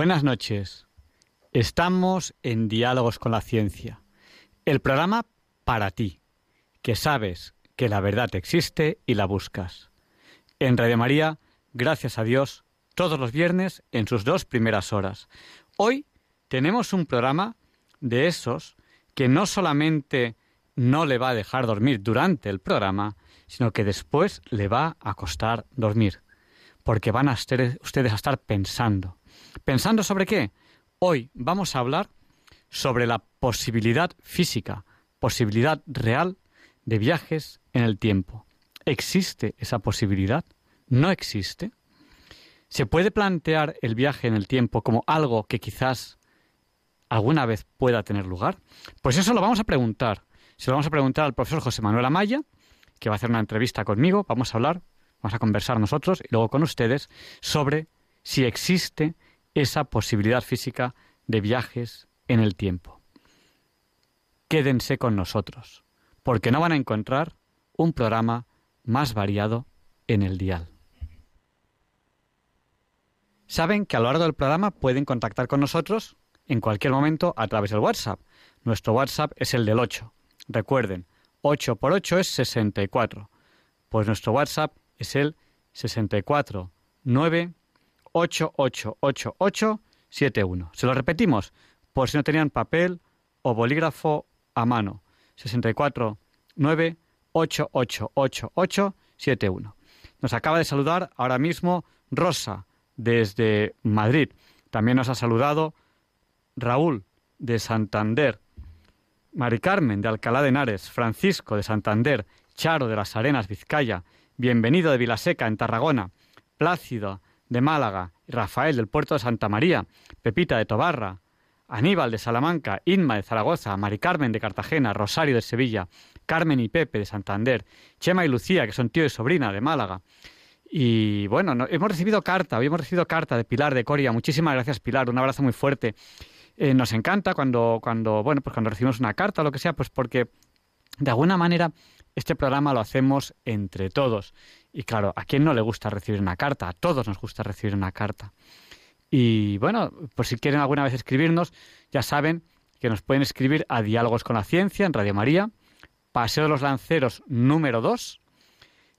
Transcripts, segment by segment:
Buenas noches. Estamos en Diálogos con la Ciencia, el programa para ti, que sabes que la verdad existe y la buscas. En Radio María, gracias a Dios, todos los viernes en sus dos primeras horas. Hoy tenemos un programa de esos que no solamente no le va a dejar dormir durante el programa, sino que después le va a costar dormir, porque van a ustedes a estar pensando ¿Pensando sobre qué? Hoy vamos a hablar sobre la posibilidad física, posibilidad real de viajes en el tiempo. ¿Existe esa posibilidad? ¿No existe? ¿Se puede plantear el viaje en el tiempo como algo que quizás alguna vez pueda tener lugar? Pues eso lo vamos a preguntar. Se lo vamos a preguntar al profesor José Manuel Amaya, que va a hacer una entrevista conmigo. Vamos a hablar, vamos a conversar nosotros y luego con ustedes sobre si existe esa posibilidad física de viajes en el tiempo. Quédense con nosotros, porque no van a encontrar un programa más variado en el dial. Saben que a lo largo del programa pueden contactar con nosotros en cualquier momento a través del WhatsApp. Nuestro WhatsApp es el del 8. Recuerden, 8 por 8 es 64. Pues nuestro WhatsApp es el 64 888871. Se lo repetimos, por si no tenían papel o bolígrafo a mano. 64 Nos acaba de saludar ahora mismo Rosa desde Madrid. También nos ha saludado Raúl de Santander, Mari Carmen de Alcalá de Henares, Francisco de Santander, Charo de las Arenas, Vizcaya, bienvenido de Vilaseca en Tarragona, Plácido de Málaga, Rafael del puerto de Santa María, Pepita de Tobarra, Aníbal de Salamanca, Inma de Zaragoza, Mari Carmen de Cartagena, Rosario de Sevilla, Carmen y Pepe de Santander, Chema y Lucía, que son tío y sobrina de Málaga. Y bueno, hemos recibido carta, hoy hemos recibido carta de Pilar de Coria. Muchísimas gracias, Pilar. Un abrazo muy fuerte. Eh, nos encanta cuando, cuando, bueno, pues cuando recibimos una carta o lo que sea, pues porque de alguna manera este programa lo hacemos entre todos. Y claro, ¿a quién no le gusta recibir una carta? A todos nos gusta recibir una carta. Y bueno, pues si quieren alguna vez escribirnos, ya saben que nos pueden escribir a Diálogos con la Ciencia en Radio María, Paseo de los Lanceros número 2.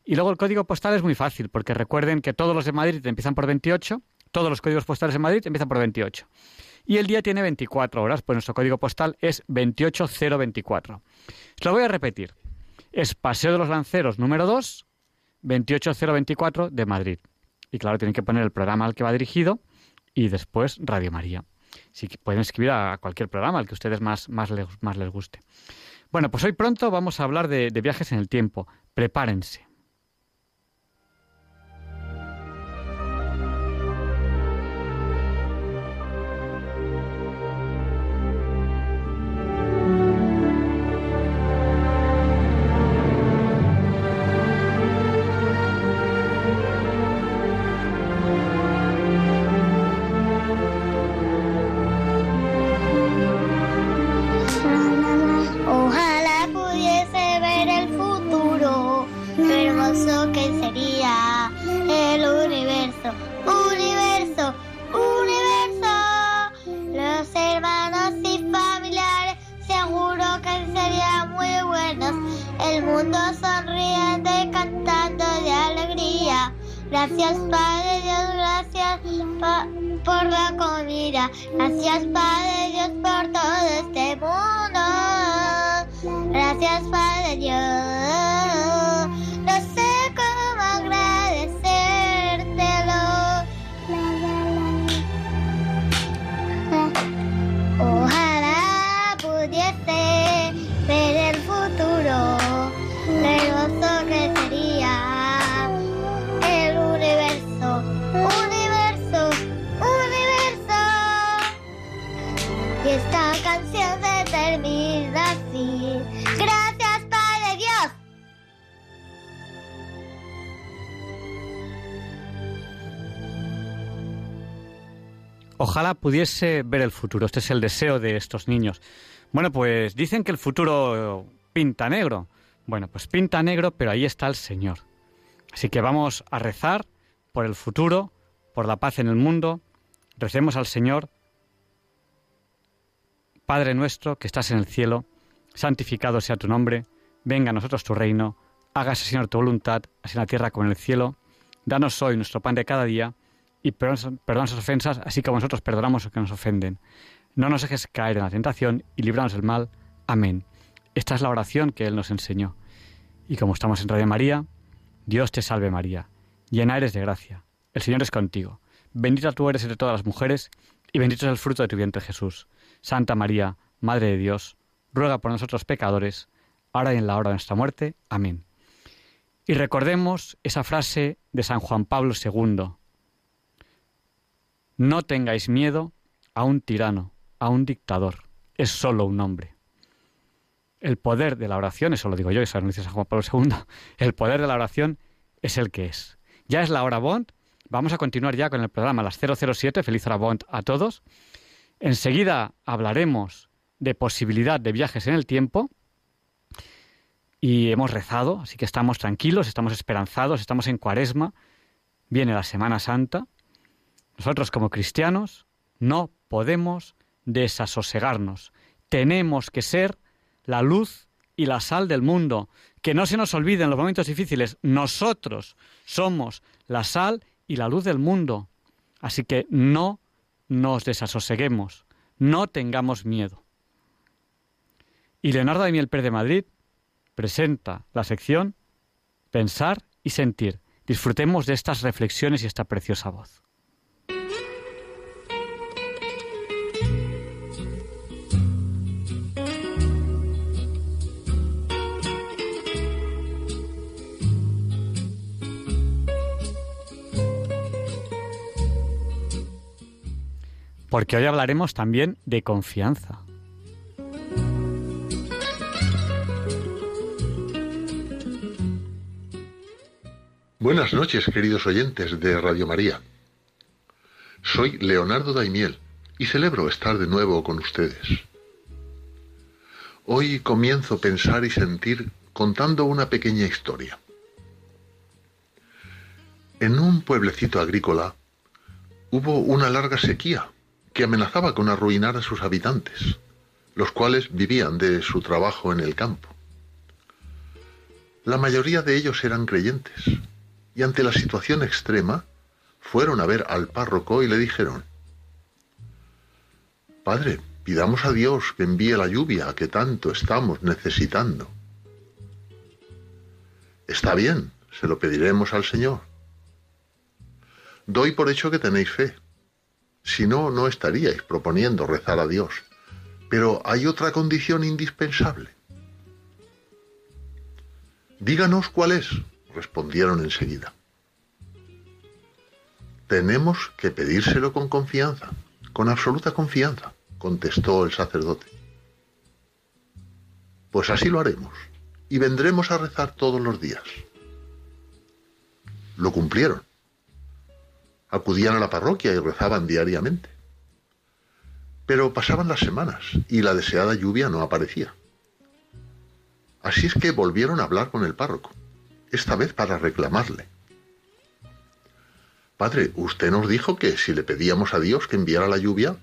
Y luego el código postal es muy fácil, porque recuerden que todos los de Madrid empiezan por 28, todos los códigos postales de Madrid empiezan por 28. Y el día tiene 24 horas, pues nuestro código postal es 28024. Os lo voy a repetir. Es Paseo de los Lanceros número 2, 28024 de Madrid. Y claro, tienen que poner el programa al que va dirigido y después Radio María. Si pueden escribir a cualquier programa, al que a ustedes más, más, les, más les guste. Bueno, pues hoy pronto vamos a hablar de viajes en el tiempo. Prepárense. Gracias Padre Dios, gracias por la comida. Gracias Padre Dios por todo este mundo. Gracias Padre Dios. Ojalá pudiese ver el futuro. Este es el deseo de estos niños. Bueno, pues dicen que el futuro pinta negro. Bueno, pues pinta negro, pero ahí está el Señor. Así que vamos a rezar por el futuro, por la paz en el mundo. Recemos al Señor. Padre nuestro que estás en el cielo, santificado sea tu nombre, venga a nosotros tu reino, hágase Señor tu voluntad, así en la tierra como en el cielo. Danos hoy nuestro pan de cada día y perdona nuestras ofensas, así como nosotros perdonamos a los que nos ofenden. No nos dejes caer en la tentación y líbranos del mal. Amén. Esta es la oración que Él nos enseñó. Y como estamos en Radio María, Dios te salve María, llena eres de gracia, el Señor es contigo, bendita tú eres entre todas las mujeres, y bendito es el fruto de tu vientre Jesús. Santa María, Madre de Dios, ruega por nosotros pecadores, ahora y en la hora de nuestra muerte. Amén. Y recordemos esa frase de San Juan Pablo II. No tengáis miedo a un tirano, a un dictador, es solo un hombre. El poder de la oración, eso lo digo yo, eso lo dice San Juan Pablo II, el poder de la oración es el que es. Ya es la hora Bond, vamos a continuar ya con el programa las 007, feliz hora Bond a todos. Enseguida hablaremos de posibilidad de viajes en el tiempo y hemos rezado, así que estamos tranquilos, estamos esperanzados, estamos en cuaresma, viene la Semana Santa. Nosotros como cristianos no podemos desasosegarnos, tenemos que ser la luz y la sal del mundo. Que no se nos olvide en los momentos difíciles, nosotros somos la sal y la luz del mundo. Así que no nos desasoseguemos, no tengamos miedo. Y Leonardo de Miel de Madrid presenta la sección Pensar y Sentir. Disfrutemos de estas reflexiones y esta preciosa voz. Porque hoy hablaremos también de confianza. Buenas noches, queridos oyentes de Radio María. Soy Leonardo Daimiel y celebro estar de nuevo con ustedes. Hoy comienzo a pensar y sentir contando una pequeña historia. En un pueblecito agrícola hubo una larga sequía que amenazaba con arruinar a sus habitantes, los cuales vivían de su trabajo en el campo. La mayoría de ellos eran creyentes, y ante la situación extrema, fueron a ver al párroco y le dijeron, Padre, pidamos a Dios que envíe la lluvia que tanto estamos necesitando. Está bien, se lo pediremos al Señor. Doy por hecho que tenéis fe, si no, no estaríais proponiendo rezar a Dios. Pero hay otra condición indispensable. Díganos cuál es, respondieron enseguida. Tenemos que pedírselo con confianza, con absoluta confianza, contestó el sacerdote. Pues así lo haremos, y vendremos a rezar todos los días. Lo cumplieron acudían a la parroquia y rezaban diariamente. Pero pasaban las semanas y la deseada lluvia no aparecía. Así es que volvieron a hablar con el párroco, esta vez para reclamarle. Padre, usted nos dijo que si le pedíamos a Dios que enviara la lluvia,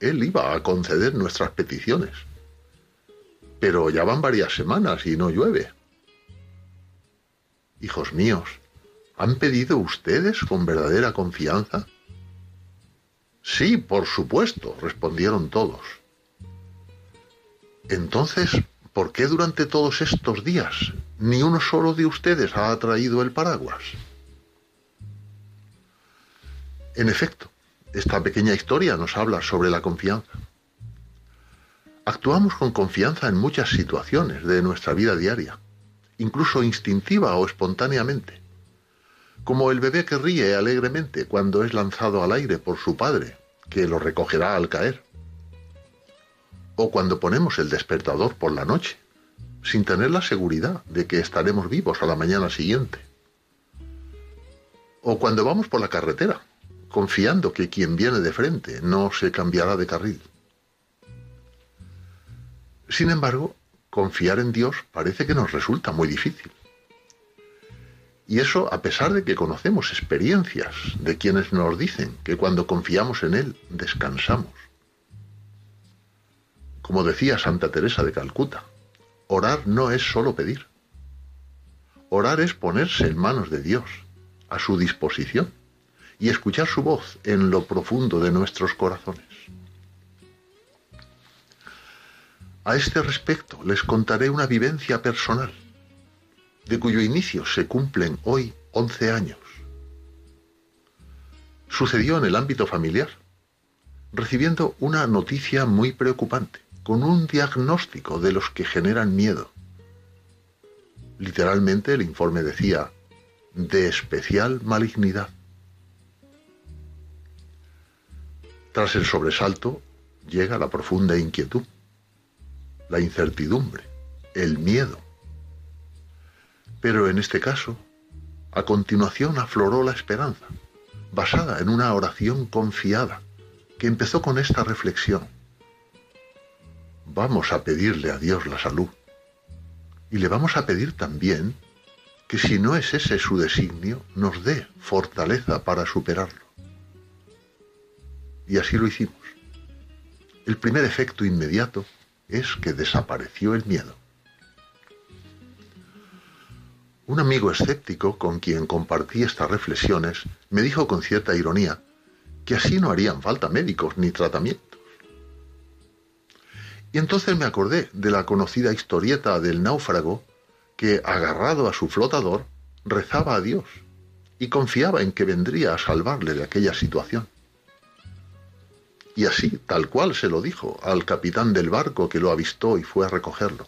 Él iba a conceder nuestras peticiones. Pero ya van varias semanas y no llueve. Hijos míos, ¿Han pedido ustedes con verdadera confianza? Sí, por supuesto, respondieron todos. Entonces, ¿por qué durante todos estos días ni uno solo de ustedes ha traído el paraguas? En efecto, esta pequeña historia nos habla sobre la confianza. Actuamos con confianza en muchas situaciones de nuestra vida diaria, incluso instintiva o espontáneamente como el bebé que ríe alegremente cuando es lanzado al aire por su padre, que lo recogerá al caer. O cuando ponemos el despertador por la noche, sin tener la seguridad de que estaremos vivos a la mañana siguiente. O cuando vamos por la carretera, confiando que quien viene de frente no se cambiará de carril. Sin embargo, confiar en Dios parece que nos resulta muy difícil. Y eso a pesar de que conocemos experiencias de quienes nos dicen que cuando confiamos en Él descansamos. Como decía Santa Teresa de Calcuta, orar no es solo pedir. Orar es ponerse en manos de Dios, a su disposición, y escuchar su voz en lo profundo de nuestros corazones. A este respecto les contaré una vivencia personal, de cuyo inicio se cumplen hoy 11 años. Sucedió en el ámbito familiar, recibiendo una noticia muy preocupante, con un diagnóstico de los que generan miedo. Literalmente el informe decía, de especial malignidad. Tras el sobresalto llega la profunda inquietud la incertidumbre, el miedo. Pero en este caso, a continuación afloró la esperanza, basada en una oración confiada, que empezó con esta reflexión. Vamos a pedirle a Dios la salud. Y le vamos a pedir también que si no es ese su designio, nos dé fortaleza para superarlo. Y así lo hicimos. El primer efecto inmediato es que desapareció el miedo. Un amigo escéptico con quien compartí estas reflexiones me dijo con cierta ironía que así no harían falta médicos ni tratamientos. Y entonces me acordé de la conocida historieta del náufrago que, agarrado a su flotador, rezaba a Dios y confiaba en que vendría a salvarle de aquella situación. Y así, tal cual se lo dijo al capitán del barco que lo avistó y fue a recogerlo.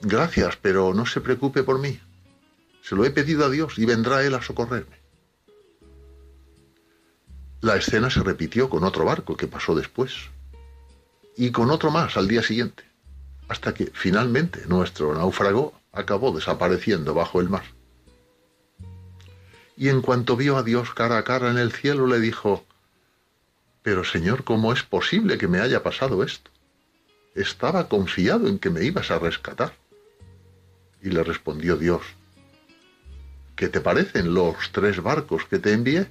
Gracias, pero no se preocupe por mí. Se lo he pedido a Dios y vendrá Él a socorrerme. La escena se repitió con otro barco que pasó después. Y con otro más al día siguiente. Hasta que finalmente nuestro náufrago acabó desapareciendo bajo el mar. Y en cuanto vio a Dios cara a cara en el cielo, le dijo, pero Señor, ¿cómo es posible que me haya pasado esto? Estaba confiado en que me ibas a rescatar. Y le respondió Dios, ¿qué te parecen los tres barcos que te envié?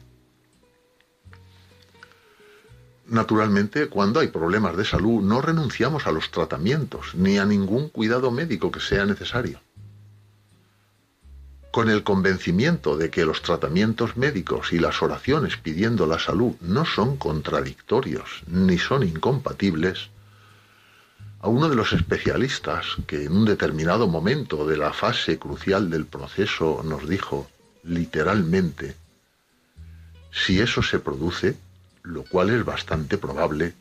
Naturalmente, cuando hay problemas de salud, no renunciamos a los tratamientos ni a ningún cuidado médico que sea necesario con el convencimiento de que los tratamientos médicos y las oraciones pidiendo la salud no son contradictorios ni son incompatibles, a uno de los especialistas que en un determinado momento de la fase crucial del proceso nos dijo literalmente, si eso se produce, lo cual es bastante probable,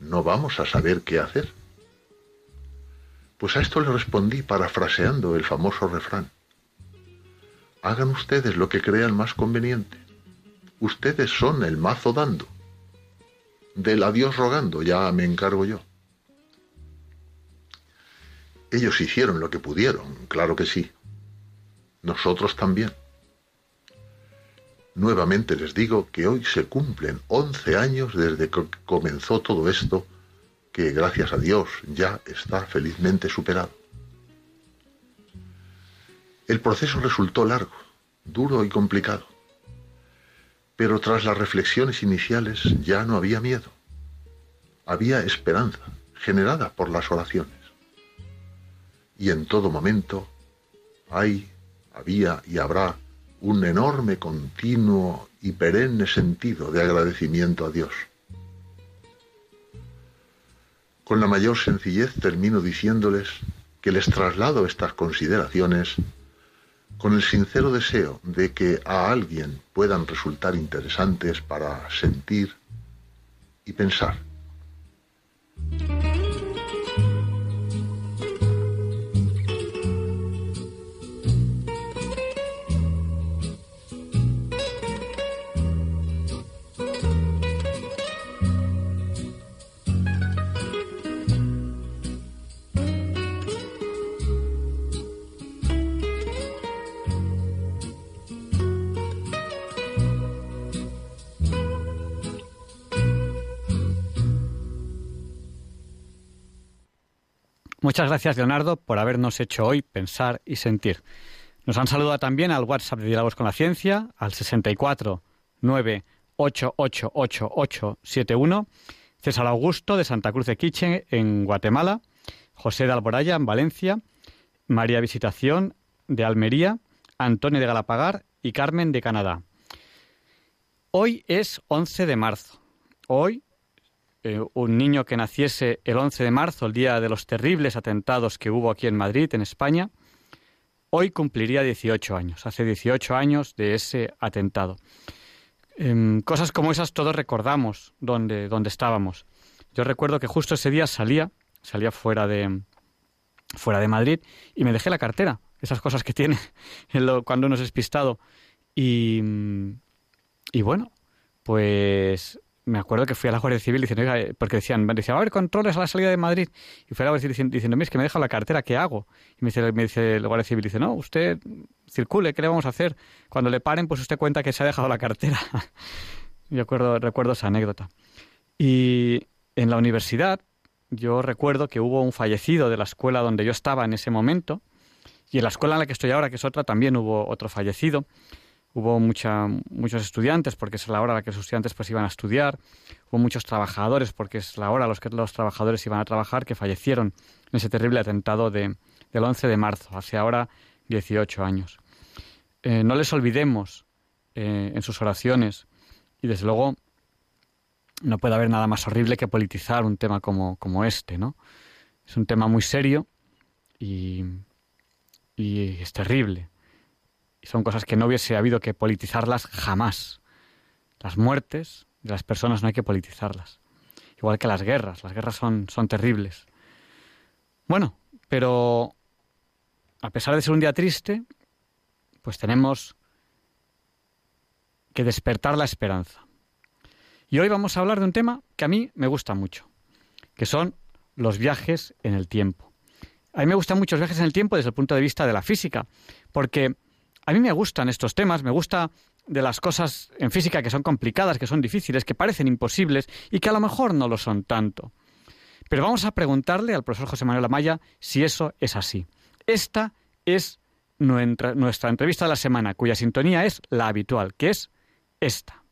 no vamos a saber qué hacer. Pues a esto le respondí parafraseando el famoso refrán. Hagan ustedes lo que crean más conveniente. Ustedes son el mazo dando. Del adiós rogando ya me encargo yo. Ellos hicieron lo que pudieron, claro que sí. Nosotros también. Nuevamente les digo que hoy se cumplen 11 años desde que comenzó todo esto, que gracias a Dios ya está felizmente superado. El proceso resultó largo, duro y complicado. Pero tras las reflexiones iniciales ya no había miedo. Había esperanza, generada por las oraciones. Y en todo momento hay, había y habrá un enorme, continuo y perenne sentido de agradecimiento a Dios. Con la mayor sencillez termino diciéndoles que les traslado estas consideraciones con el sincero deseo de que a alguien puedan resultar interesantes para sentir y pensar. Muchas gracias, Leonardo, por habernos hecho hoy pensar y sentir. Nos han saludado también al WhatsApp de Diálogos con la Ciencia, al 64 9888871, César Augusto de Santa Cruz de Quiche, en Guatemala, José de Alboraya, en Valencia, María Visitación de Almería, Antonio de Galapagar y Carmen de Canadá. Hoy es 11 de marzo. Hoy, eh, un niño que naciese el 11 de marzo, el día de los terribles atentados que hubo aquí en Madrid, en España, Hoy cumpliría 18 años, hace 18 años de ese atentado. Em, cosas como esas todos recordamos donde, donde estábamos. Yo recuerdo que justo ese día salía, salía fuera de, fuera de Madrid y me dejé la cartera, esas cosas que tiene cuando uno es despistado. Y, y bueno, pues me acuerdo que fui a la Guardia Civil diciendo, porque decían, decía, va a haber controles a la salida de Madrid. Y fui a la Guardia Civil diciendo, es que me deja la cartera, ¿qué hago? Y me dice, me dice la Guardia Civil, dice, no, usted circule, ¿qué le vamos a hacer? Cuando le paren, pues usted cuenta que se ha dejado la cartera. yo recuerdo, recuerdo esa anécdota. Y en la universidad, yo recuerdo que hubo un fallecido de la escuela donde yo estaba en ese momento, y en la escuela en la que estoy ahora, que es otra, también hubo otro fallecido hubo muchos estudiantes porque es la hora a la que los estudiantes pues iban a estudiar, hubo muchos trabajadores porque es la hora a la que los trabajadores iban a trabajar que fallecieron en ese terrible atentado de, del 11 de marzo, hace ahora 18 años. Eh, no les olvidemos eh, en sus oraciones y desde luego no puede haber nada más horrible que politizar un tema como, como este, ¿no? Es un tema muy serio y, y es terrible son cosas que no hubiese habido que politizarlas jamás. Las muertes de las personas no hay que politizarlas. Igual que las guerras. Las guerras son, son terribles. Bueno, pero a pesar de ser un día triste, pues tenemos que despertar la esperanza. Y hoy vamos a hablar de un tema que a mí me gusta mucho, que son los viajes en el tiempo. A mí me gustan mucho los viajes en el tiempo desde el punto de vista de la física, porque a mí me gustan estos temas, me gusta de las cosas en física que son complicadas, que son difíciles, que parecen imposibles y que a lo mejor no lo son tanto. Pero vamos a preguntarle al profesor José Manuel Amaya si eso es así. Esta es nuestra entrevista de la semana, cuya sintonía es la habitual, que es esta.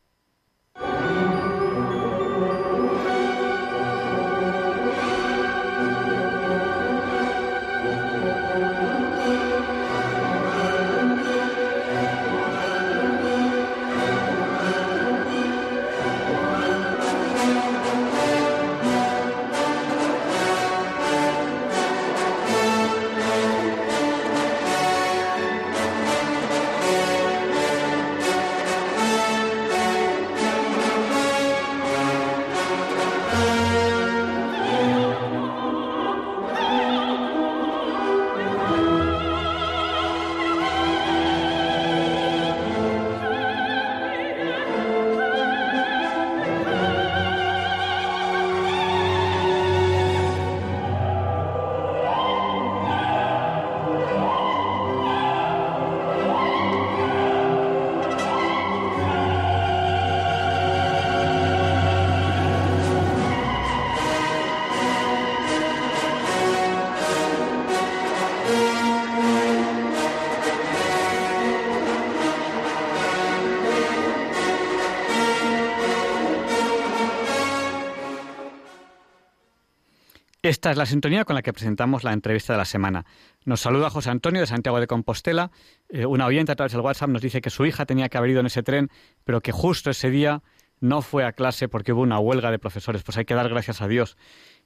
Esta es la sintonía con la que presentamos la entrevista de la semana. Nos saluda José Antonio de Santiago de Compostela. Eh, una oyente a través del WhatsApp nos dice que su hija tenía que haber ido en ese tren, pero que justo ese día no fue a clase porque hubo una huelga de profesores. Pues hay que dar gracias a Dios.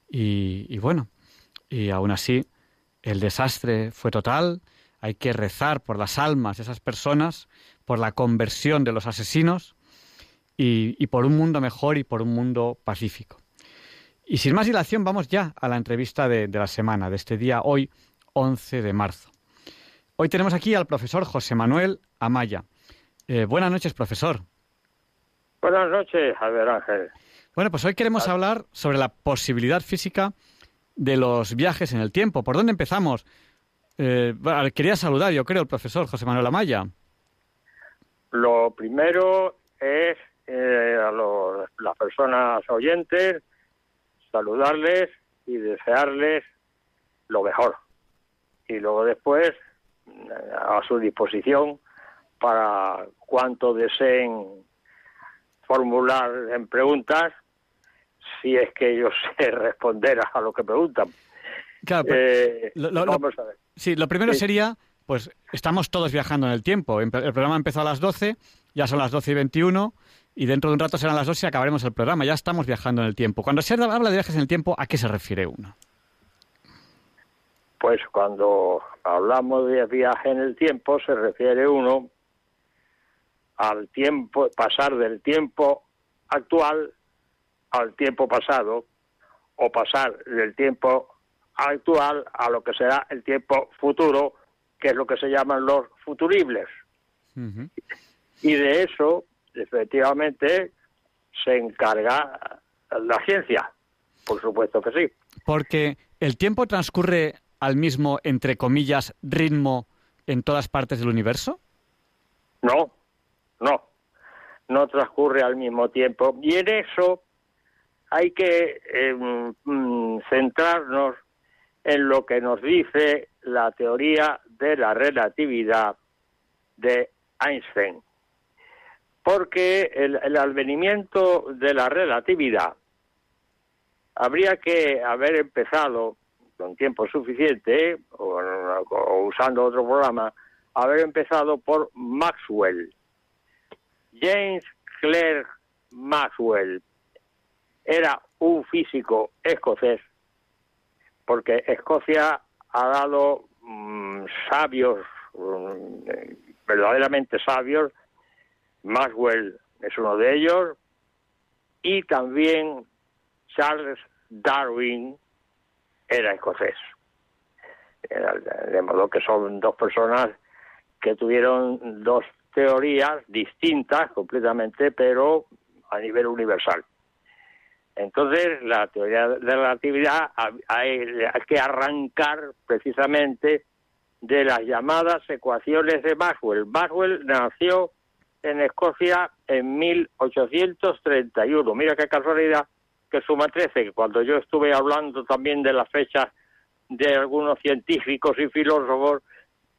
Y, bueno, y aún así, el desastre fue total. Hay que rezar por las almas de esas personas, por la conversión de los asesinos y por un mundo mejor y por un mundo pacífico. Y sin más dilación, vamos ya a la entrevista de, la semana, de este día hoy, 11 de marzo. Hoy tenemos aquí al profesor José Manuel Amaya. Eh, buenas noches, profesor. Buenas noches, Javier Ángel. Bueno, pues hoy queremos hablar sobre la posibilidad física de los viajes en el tiempo. ¿Por dónde empezamos? Eh, quería saludar, yo creo, al profesor José Manuel Amaya. Lo primero es eh, a las personas oyentes saludarles y desearles lo mejor. Y luego después, a su disposición para cuanto deseen formular en preguntas, si es que yo sé responder a lo que preguntan. Claro, pues, Eh, lo- lo- lo- vamos a ver. Sí, lo primero Sí. sería, pues estamos todos viajando en el tiempo. El programa empezó a las 12, ya son las 12 y 21, y dentro de un rato serán las 2 y acabaremos el programa. Ya estamos viajando en el tiempo. Cuando se habla de viajes en el tiempo, ¿a qué se refiere uno? Pues cuando hablamos de viaje en el tiempo se refiere uno al tiempo, pasar del tiempo actual al tiempo pasado o pasar del tiempo actual a lo que será el tiempo futuro, que es lo que se llaman los futuribles. Y de eso, efectivamente, se encarga la ciencia. Por supuesto que sí. Porque el tiempo transcurre al mismo, entre comillas, ritmo en todas partes del universo. No, no, no transcurre al mismo tiempo. Y en eso hay que eh, mm, centrarnos en lo que nos dice la teoría de la relatividad de Einstein. Porque el, el advenimiento de la relatividad habría que haber empezado con tiempo suficiente, o, o usando otro programa, haber empezado por Maxwell. James Clerk Maxwell era un físico escocés, porque Escocia ha dado mm, sabios, mm, verdaderamente sabios, Maxwell es uno de ellos, y también Charles Darwin era escocés. De modo que son dos personas que tuvieron dos teorías distintas completamente, pero a nivel universal. Entonces, la teoría de la relatividad ha- hay, hay que arrancar precisamente de las llamadas ecuaciones de Maxwell. Maxwell nació en Escocia en 1831. Mira qué casualidad que suma 13, que cuando yo estuve hablando también de las fechas de algunos científicos y filósofos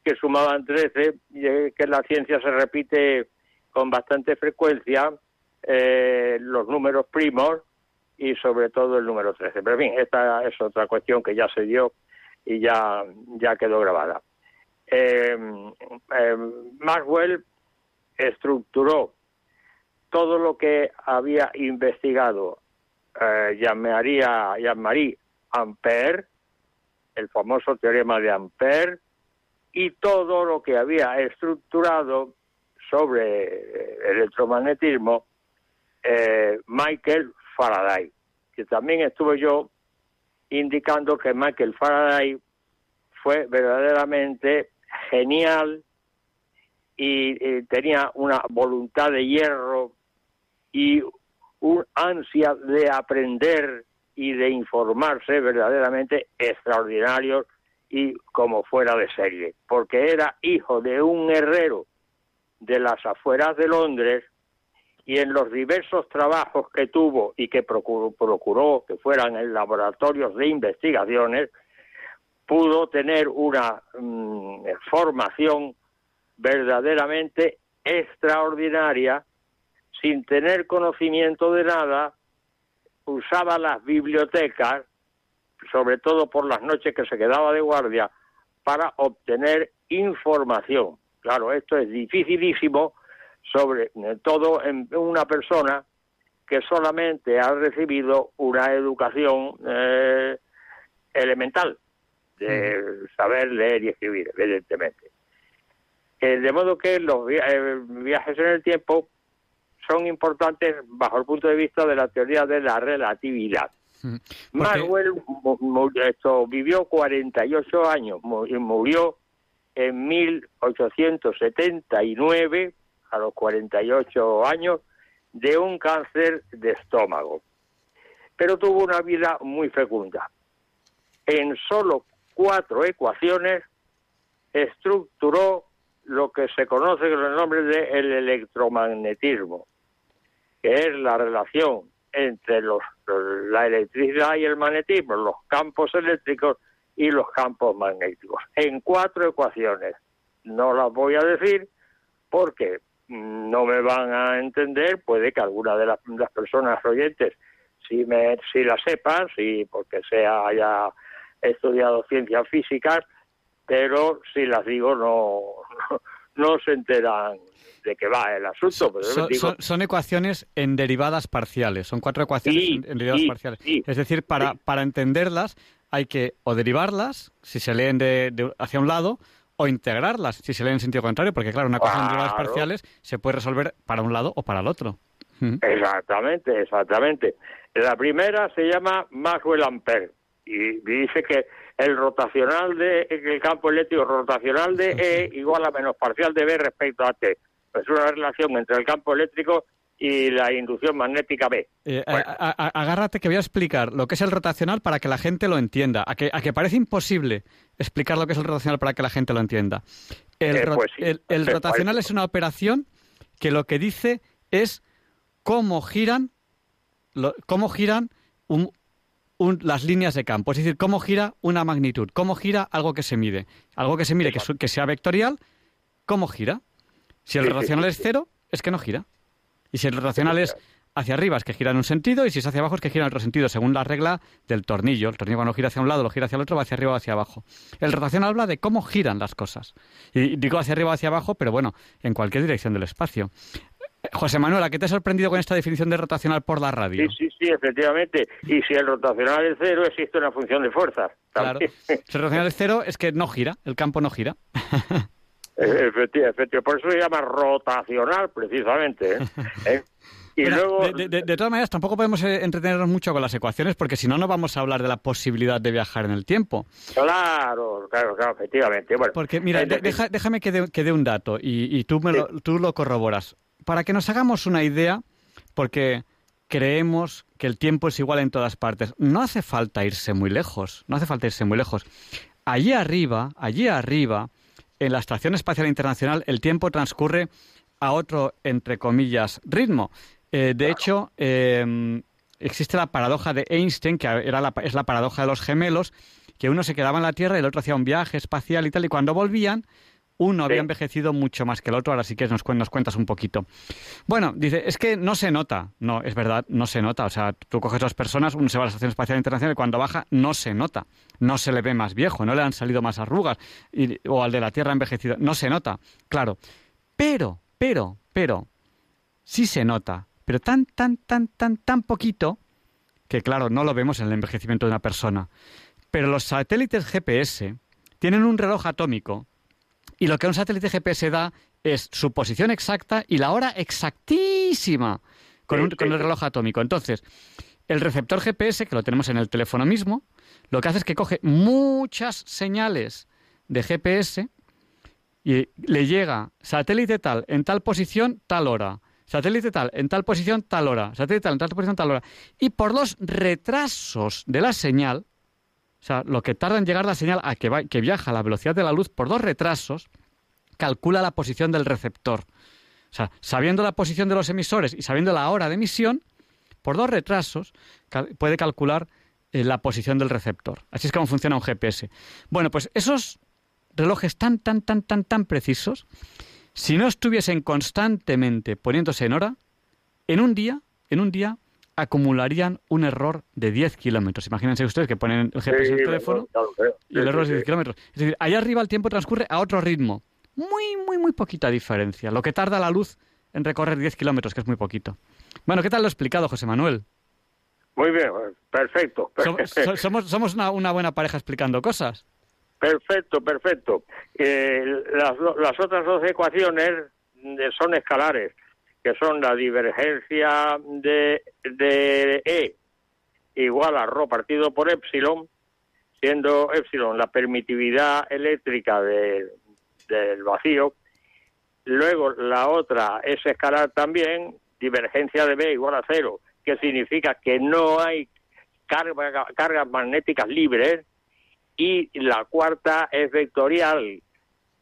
que sumaban 13, y, eh, que la ciencia se repite con bastante frecuencia eh, los números primos y sobre todo el número 13. Pero en fin, esta es otra cuestión que ya se dio y ya, ya quedó grabada. Eh, eh, Maxwell estructuró todo lo que había investigado eh, llamaría, Jean-Marie Ampère, el famoso teorema de Ampère, y todo lo que había estructurado sobre eh, electromagnetismo eh, Michael Faraday, que también estuve yo indicando que Michael Faraday fue verdaderamente genial y, eh, tenía una voluntad de hierro y un ansia de aprender y de informarse verdaderamente extraordinarios y como fuera de serie, porque era hijo de un herrero de las afueras de Londres y en los diversos trabajos que tuvo y que procuró, procuró que fueran en laboratorios de investigaciones, pudo tener una mm, formación verdaderamente extraordinaria, sin tener conocimiento de nada, usaba las bibliotecas, sobre todo por las noches que se quedaba de guardia, para obtener información. Claro, esto es dificilísimo, sobre todo en una persona que solamente ha recibido una educación eh, elemental, de saber leer y escribir, evidentemente. Eh, de modo que los via- eh, viajes en el tiempo son importantes bajo el punto de vista de la teoría de la relatividad. Porque- Maxwell esto, vivió 48 años y murió en 1879, a los 48 años, de un cáncer de estómago. Pero tuvo una vida muy fecunda. En solo cuatro ecuaciones estructuró lo que se conoce con el nombre de el electromagnetismo, que es la relación entre los, la electricidad y el magnetismo, los campos eléctricos y los campos magnéticos, en cuatro ecuaciones. No las voy a decir porque no me van a entender, puede que alguna de las, las personas oyentes si me si la sepan, si porque sea haya estudiado ciencias físicas, pero si las digo no, no, se enteran de qué va el asunto. son, ecuaciones en derivadas parciales, son cuatro ecuaciones en, derivadas parciales. es decir, para, para entenderlas hay que o derivarlas, si se leen de, hacia un lado, o integrarlas, si se leen en sentido contrario, porque claro, una ecuación en derivadas parciales se puede resolver para un lado o para el otro. Exactamente, exactamente. La primera se llama Maxwell-Ampere y dice que el rotacional de el campo eléctrico rotacional de E igual a menos parcial de B respecto a T. Es una relación entre el campo eléctrico y la inducción magnética B. Eh, agárrate que voy a explicar lo que es el rotacional para que la gente lo entienda. A que, a que parece imposible explicar lo que es el rotacional para que la gente lo entienda. El, eh, pues el rotacional es una operación que lo que dice es cómo giran, cómo giran las líneas de campo, es decir, cómo gira una magnitud, cómo gira algo que se mide. Algo que se mide que, sea vectorial, ¿cómo gira? Si el rotacional es cero, es que no gira. Y si el rotacional es hacia arriba es que gira en un sentido y si es hacia abajo es que gira en otro sentido, según la regla del tornillo. El tornillo cuando gira hacia un lado, lo gira hacia el otro, va hacia arriba o hacia abajo. El rotacional habla de cómo giran las cosas. Y digo hacia arriba o hacia abajo, pero bueno, en cualquier dirección del espacio. José Manuel, ¿a qué te ha sorprendido con esta definición de rotacional por la radio? Sí, sí, sí, efectivamente. Y si el rotacional es cero, existe una función de fuerza. Claro. Si el rotacional es cero, es que no gira, el campo no gira. efectivamente, por eso se llama rotacional, precisamente. ¿eh? ¿Eh? Y luego... de, todas maneras, tampoco podemos eh, entretenernos mucho con las ecuaciones porque si no, no vamos a hablar de la posibilidad de viajar en el tiempo. Claro, claro, claro, efectivamente. Bueno, porque, mira, déjame que dé un dato y, y tú, me lo, tú lo corroboras para que nos hagamos una idea, porque creemos que el tiempo es igual en todas partes. No hace falta irse muy lejos, no hace falta irse muy lejos. Allí arriba, allí arriba, en la Estación Espacial Internacional, el tiempo transcurre a otro, entre comillas, ritmo. Eh, de hecho, em, existe la paradoja de Einstein, que era es la paradoja de los gemelos, que uno se quedaba en la Tierra y el otro hacía un viaje espacial y tal, y cuando volvían, uno había envejecido mucho más que el otro, ahora sí que nos, nos cuentas un poquito. Bueno, dice, es que no se nota. No, es verdad, no se nota. O sea, tú coges dos personas, uno se va a la Estación Espacial Internacional y cuando baja no se nota. No se le ve más viejo, no le han salido más arrugas. o al de la Tierra envejecido. No se nota, claro. Pero, pero, pero, sí se nota. Pero tan, tan, tan, tan, tan poquito que, claro, no lo vemos en el envejecimiento de una persona. Pero los satélites GPS tienen un reloj atómico y lo que un satélite GPS da es su posición exacta y la hora exactísima con, el reloj atómico. Entonces, el receptor GPS, que lo tenemos en el teléfono mismo, lo que hace es que coge muchas señales de GPS y le llega satélite tal en tal posición, tal hora. Satélite tal en tal posición, tal hora. Satélite tal en tal posición, tal hora. Y por los retrasos de la señal, o sea, lo que tarda en llegar la señal a que, que viaja a la velocidad de la luz por dos retrasos, calcula la posición del receptor. O sea, sabiendo la posición de los emisores y sabiendo la hora de emisión, por dos retrasos puede calcular eh, la posición del receptor. Así es como funciona un GPS. Bueno, pues esos relojes tan, tan, tan, tan, tan precisos, si no estuviesen constantemente poniéndose en hora, en un día, en un día acumularían un error de 10 kilómetros. Imagínense ustedes que ponen el GPS en el teléfono y el error es de 10 kilómetros. Es decir, allá arriba el tiempo transcurre a otro ritmo. Muy, muy, muy poquita diferencia. Lo que tarda la luz en recorrer 10 kilómetros, que es muy poquito. Bueno, ¿qué tal lo he explicado, José Manuel? Muy bien, perfecto. Somos, somos una, una, buena pareja explicando cosas. Perfecto, perfecto. Eh, las, las otras dos ecuaciones son escalares que son la divergencia de, de E igual a ρ partido por epsilon, siendo epsilon la permitividad eléctrica del vacío. Luego la otra es escalar también, divergencia de B igual a cero, que significa que no hay cargas magnéticas libres. Y la cuarta es vectorial,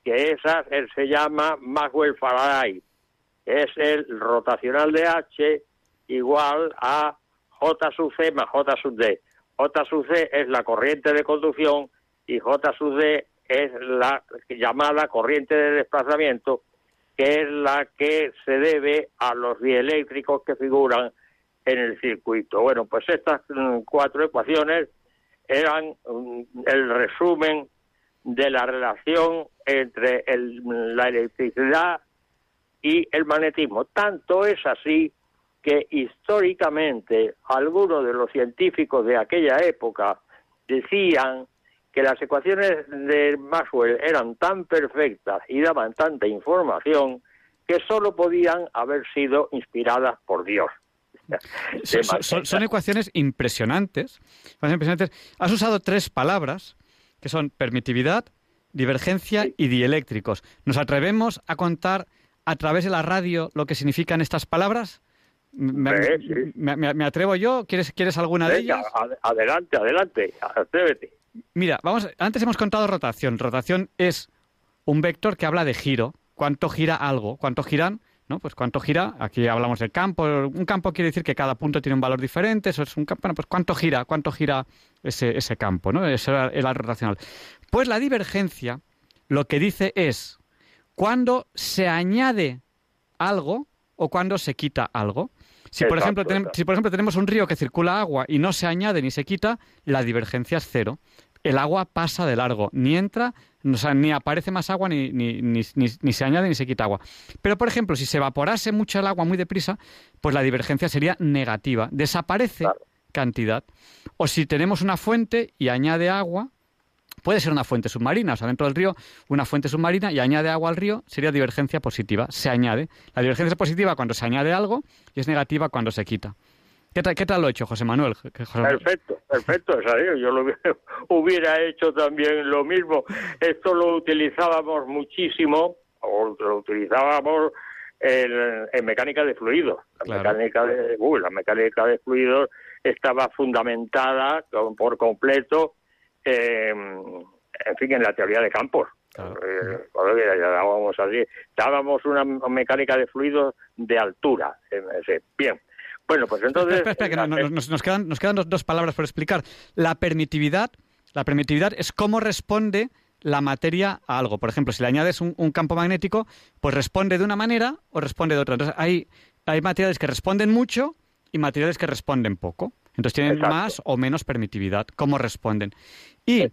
que esa se llama Maxwell-Faraday es el rotacional de H igual a J sub C más J sub D. J sub C es la corriente de conducción y J sub D es la llamada corriente de desplazamiento, que es la que se debe a los dieléctricos que figuran en el circuito. Bueno, pues estas mm, cuatro ecuaciones eran mm, el resumen de la relación entre la electricidad y el magnetismo. Tanto es así que históricamente algunos de los científicos de aquella época decían que las ecuaciones de Maxwell eran tan perfectas y daban tanta información que solo podían haber sido inspiradas por Dios. Son, ecuaciones impresionantes, impresionantes. Has usado tres palabras que son permitividad, divergencia y dieléctricos. ¿Nos atrevemos a contar a través de la radio lo que significan estas palabras? Me, atrevo yo. ¿Quieres, ¿quieres alguna de ellas? Adelante, adelante, atrévete. Mira, vamos, antes hemos contado rotación. Rotación es un vector que habla de giro. ¿Cuánto gira algo? ¿Cuánto giran? ¿No? Pues cuánto gira, aquí hablamos del campo, un campo quiere decir que cada punto tiene un valor diferente, eso es un campo, bueno, pues cuánto gira, cuánto gira ese, ese campo, ¿no? Eso era el rotacional. Pues la divergencia lo que dice es cuando se añade algo o cuando se quita algo. Si por, ejemplo, si por ejemplo tenemos un río que circula agua y no se añade ni se quita, la divergencia es cero. El agua pasa de largo, ni entra, o sea, ni aparece más agua, ni, ni, ni, ni, se añade ni se quita agua. Pero, por ejemplo, si se evaporase mucho el agua muy deprisa, pues la divergencia sería negativa. Desaparece cantidad. O si tenemos una fuente y añade agua, Puede ser una fuente submarina, o sea, dentro del río, una fuente submarina y añade agua al río, sería divergencia positiva, se añade. La divergencia es positiva cuando se añade algo y es negativa cuando se quita. ¿Qué tal, qué tal lo he hecho, José Manuel? Perfecto, perfecto, yo lo hubiera hecho también lo mismo. Esto lo utilizábamos muchísimo, o lo utilizábamos en, mecánica de fluidos. La, mecánica de, la mecánica de fluidos estaba fundamentada por completo en fin, en la teoría de campos. Eh, así, dábamos una mecánica de fluidos de altura. Bien. Bueno, pues entonces... nos, quedan, nos quedan dos, palabras por explicar. La permitividad, la permitividad es cómo responde la materia a algo. Por ejemplo, si le añades un, un, campo magnético, pues responde de una manera o responde de otra. Entonces, hay, hay materiales que responden mucho y materiales que responden poco. Entonces tienen más o menos permitividad. ¿Cómo responden? Y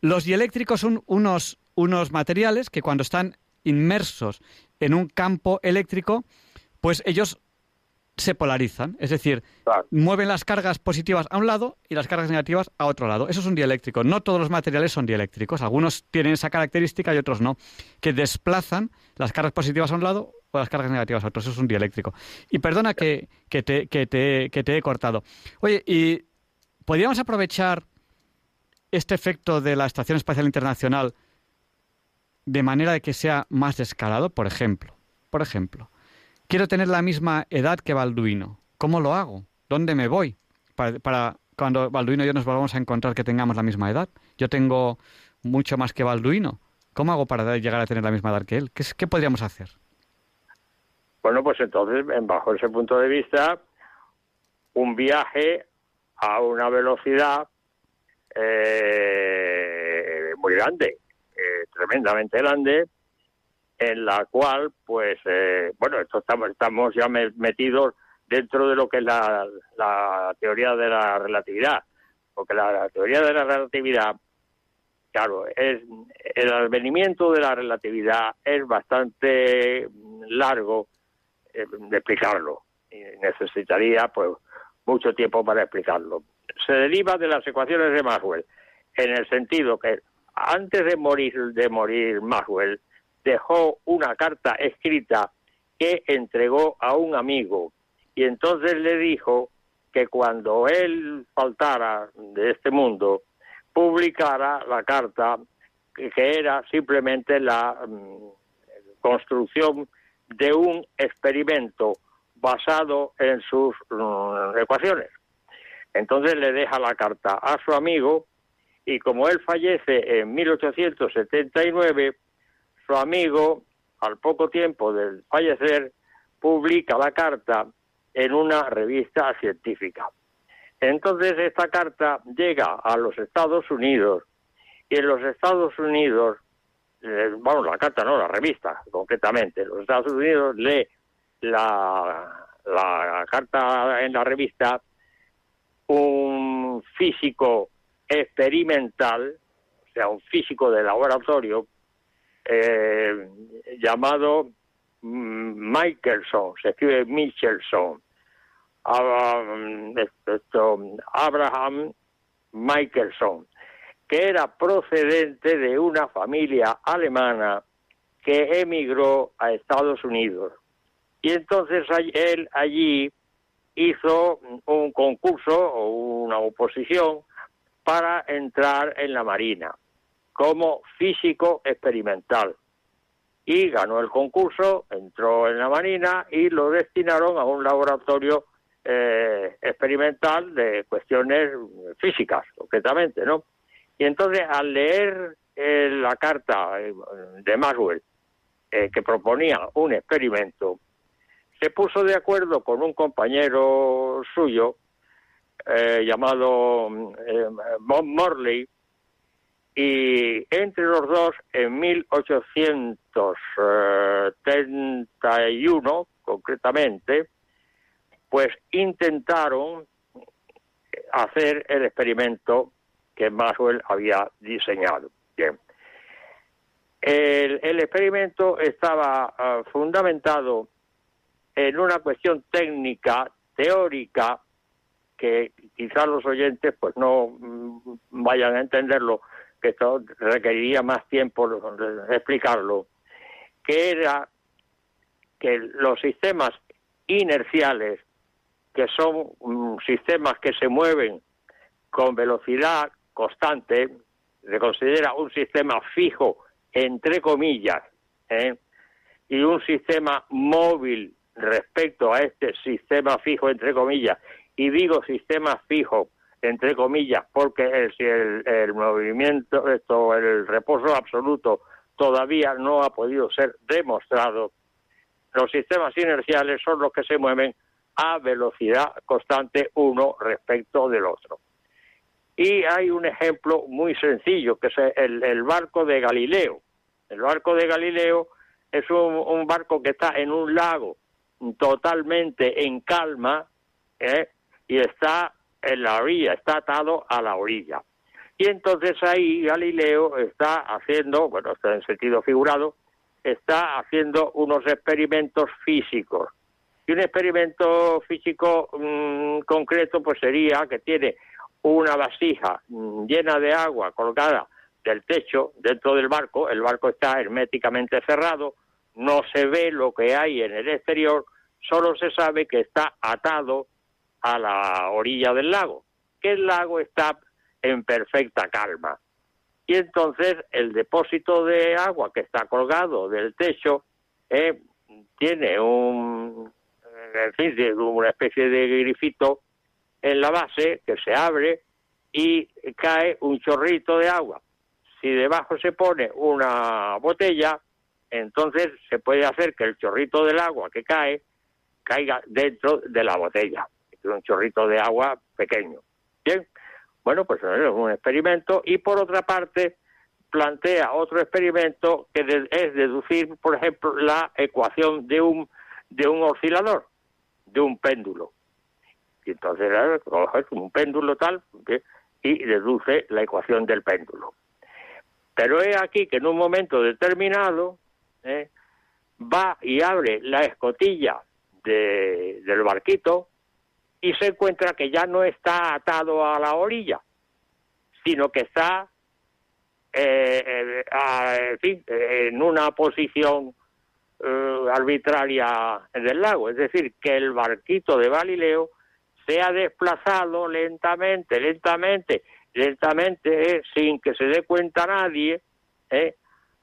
los dieléctricos son unos, unos materiales que cuando están inmersos en un campo eléctrico, pues ellos se polarizan, es decir, mueven las cargas positivas a un lado y las cargas negativas a otro lado. Eso es un dieléctrico. No todos los materiales son dieléctricos. Algunos tienen esa característica y otros no, que desplazan las cargas positivas a un lado o las cargas negativas a otro. Eso es un dieléctrico. Y perdona que, que, te, que, te, que te he cortado. Oye, ¿y podríamos aprovechar este efecto de la Estación Espacial Internacional de manera de que sea más descarado? Por ejemplo, por ejemplo, quiero tener la misma edad que Balduino. ¿Cómo lo hago? ¿Dónde me voy? Para, cuando Balduino y yo nos volvamos a encontrar que tengamos la misma edad. Yo tengo mucho más que Balduino. ¿Cómo hago para llegar a tener la misma edad que él? ¿Qué, qué podríamos hacer? Bueno, pues entonces, bajo ese punto de vista, un viaje a una velocidad eh, muy grande, eh, tremendamente grande, en la cual, pues, eh, bueno, esto estamos, estamos ya metidos dentro de lo que es la, la teoría de la relatividad, porque la, teoría de la relatividad, claro, es el advenimiento de la relatividad es bastante largo eh, de explicarlo y necesitaría, pues, mucho tiempo para explicarlo. Se deriva de las ecuaciones de Maxwell, en el sentido que antes de morir de morir Maxwell dejó una carta escrita que entregó a un amigo y entonces le dijo que cuando él faltara de este mundo publicara la carta que, era simplemente la mm, construcción de un experimento basado en sus mm, ecuaciones. Entonces le deja la carta a su amigo y como él fallece en 1879, su amigo, al poco tiempo del fallecer, publica la carta en una revista científica. Entonces esta carta llega a los Estados Unidos Y en los Estados Unidos, eh, bueno, la carta no, la revista, concretamente, los Estados Unidos lee la, la carta en la revista un físico experimental, o sea, un físico de laboratorio, eh, llamado mm, Michelson, se escribe Michelson, Abraham Michelson, que era procedente de una familia alemana que emigró a Estados Unidos. Y entonces él allí hizo un concurso o una oposición para entrar en la Marina como físico experimental. Y ganó el concurso, entró en la Marina y lo destinaron a un laboratorio eh, experimental de cuestiones físicas, concretamente, ¿no? Y entonces, al leer eh, la carta eh, de Maxwell, que proponía un experimento, se puso de acuerdo con un compañero suyo llamado Bob Morley, y entre los dos, en 1831, concretamente, pues intentaron hacer el experimento que Maxwell había diseñado. Bien. El, experimento estaba ah, fundamentado en una cuestión técnica, teórica, que quizás los oyentes pues no mm, vayan a entenderlo, que esto requeriría más tiempo explicarlo, que era que los sistemas inerciales que son mm, sistemas que se mueven con velocidad constante, se considera un sistema fijo, entre comillas, ¿eh? y un sistema móvil respecto a este sistema fijo, entre comillas, y digo sistema fijo, entre comillas, porque el, el movimiento, esto, el reposo absoluto todavía no ha podido ser demostrado, los sistemas inerciales son los que se mueven a velocidad constante uno respecto del otro. Y hay un ejemplo muy sencillo, que es el, barco de Galileo. El barco de Galileo es un, barco que está en un lago totalmente en calma ¿eh? y está en la orilla, está atado a la orilla. Y entonces ahí Galileo está haciendo, bueno, está en sentido figurado, está haciendo unos experimentos físicos y un experimento físico mm, concreto pues sería que tiene una vasija mm, llena de agua colgada del techo dentro del barco, el barco está herméticamente cerrado, no se ve lo que hay en el exterior, solo se sabe que está atado a la orilla del lago, que el lago está en perfecta calma. Y entonces el depósito de agua que está colgado del techo eh, tiene un, en fin, una especie de grifito en la base que se abre y cae un chorrito de agua. Si debajo se pone una botella, entonces se puede hacer que el chorrito del agua que cae caiga dentro de la botella. Es un chorrito de agua pequeño. Bien, bueno, pues es un experimento y por otra parte plantea otro experimento que es deducir, por ejemplo, la ecuación de un de un oscilador de un péndulo. Y entonces coge un péndulo tal y deduce la ecuación del péndulo. Pero es aquí que en un momento determinado ¿eh? va y abre la escotilla del barquito y se encuentra que ya no está atado a la orilla, sino que está eh, eh, en una posición eh, arbitraria del lago. Es decir, que el barquito de Galileo se ha desplazado lentamente, lentamente, lentamente, eh, sin que se dé cuenta nadie, eh,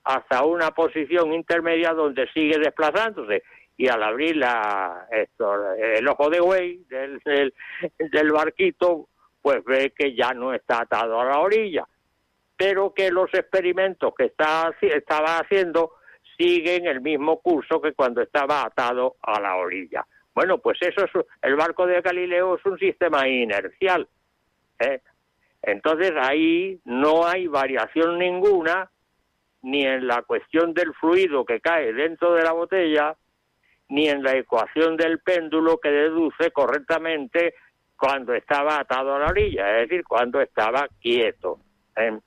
hasta una posición intermedia donde sigue desplazándose. Y al abrir la, el ojo de güey del, del, barquito, pues ve que ya no está atado a la orilla, pero que los experimentos que está, estaba haciendo siguen el mismo curso que cuando estaba atado a la orilla. Bueno, pues eso es el barco de Galileo es un sistema inercial. ¿eh? Entonces ahí no hay variación ninguna ni en la cuestión del fluido que cae dentro de la botella, ni en la ecuación del péndulo que deduce correctamente cuando estaba atado a la orilla, es decir, cuando estaba quieto. ¿eh?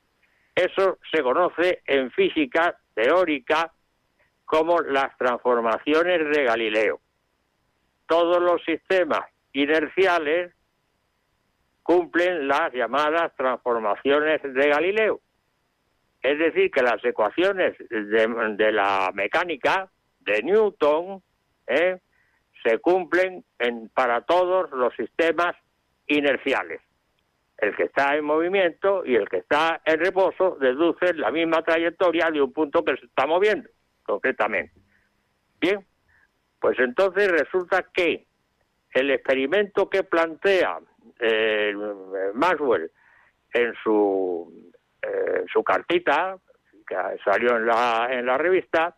Eso se conoce en física teórica como las transformaciones de Galileo. Todos los sistemas inerciales cumplen las llamadas transformaciones de Galileo. Es decir, que las ecuaciones de, la mecánica de Newton ¿eh? se cumplen en, para todos los sistemas inerciales. El que está en movimiento y el que está en reposo deducen la misma trayectoria de un punto que se está moviendo, concretamente. Bien, pues entonces resulta que el experimento que plantea eh, Maxwell en su, eh, su cartita, que salió en la, en la revista,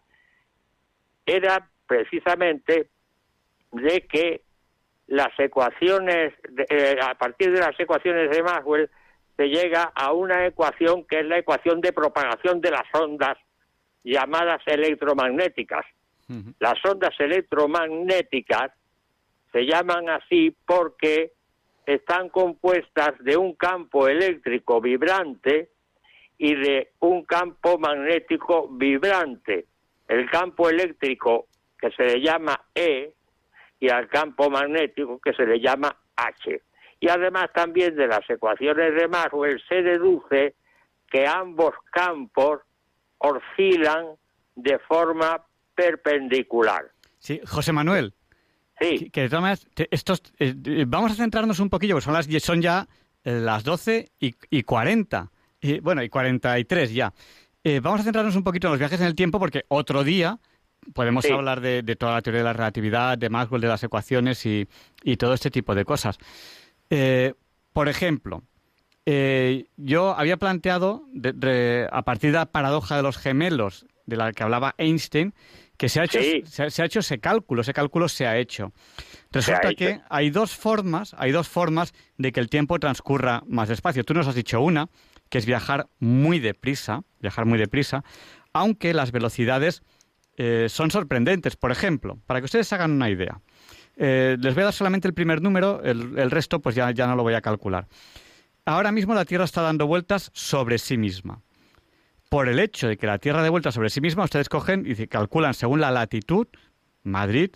era precisamente de que las ecuaciones, eh, a partir de las ecuaciones de Maxwell, se llega a una ecuación que es la ecuación de propagación de las ondas llamadas electromagnéticas. Las ondas electromagnéticas se llaman así porque están compuestas de un campo eléctrico vibrante y de un campo magnético vibrante. El campo eléctrico que se le llama E y al campo magnético que se le llama H. Y además también de las ecuaciones de Maxwell se deduce que ambos campos oscilan de forma perpendicular. Sí, José Manuel. Sí. Que, estos, eh, vamos a centrarnos un poquillo, porque son, las, son ya eh, las 12 y, y 40. Y, bueno, y 43 ya. Eh, vamos a centrarnos un poquito en los viajes en el tiempo, porque otro día podemos hablar de, toda la teoría de la relatividad, de Maxwell, de las ecuaciones y, todo este tipo de cosas. por ejemplo, yo había planteado, a partir de la paradoja de los gemelos, de la que hablaba Einstein, que se ha hecho, se, ha hecho ese cálculo, ese cálculo se ha hecho. Resulta que hay dos formas, hay dos formas de que el tiempo transcurra más despacio. Tú nos has dicho una, que es viajar muy deprisa, viajar muy deprisa, aunque las velocidades eh, son sorprendentes. Por ejemplo, para que ustedes hagan una idea, eh, les voy a dar solamente el primer número, el, resto pues ya, ya no lo voy a calcular. Ahora mismo la Tierra está dando vueltas sobre sí misma por el hecho de que la Tierra de vuelta sobre sí misma, ustedes cogen y calculan según la latitud, Madrid,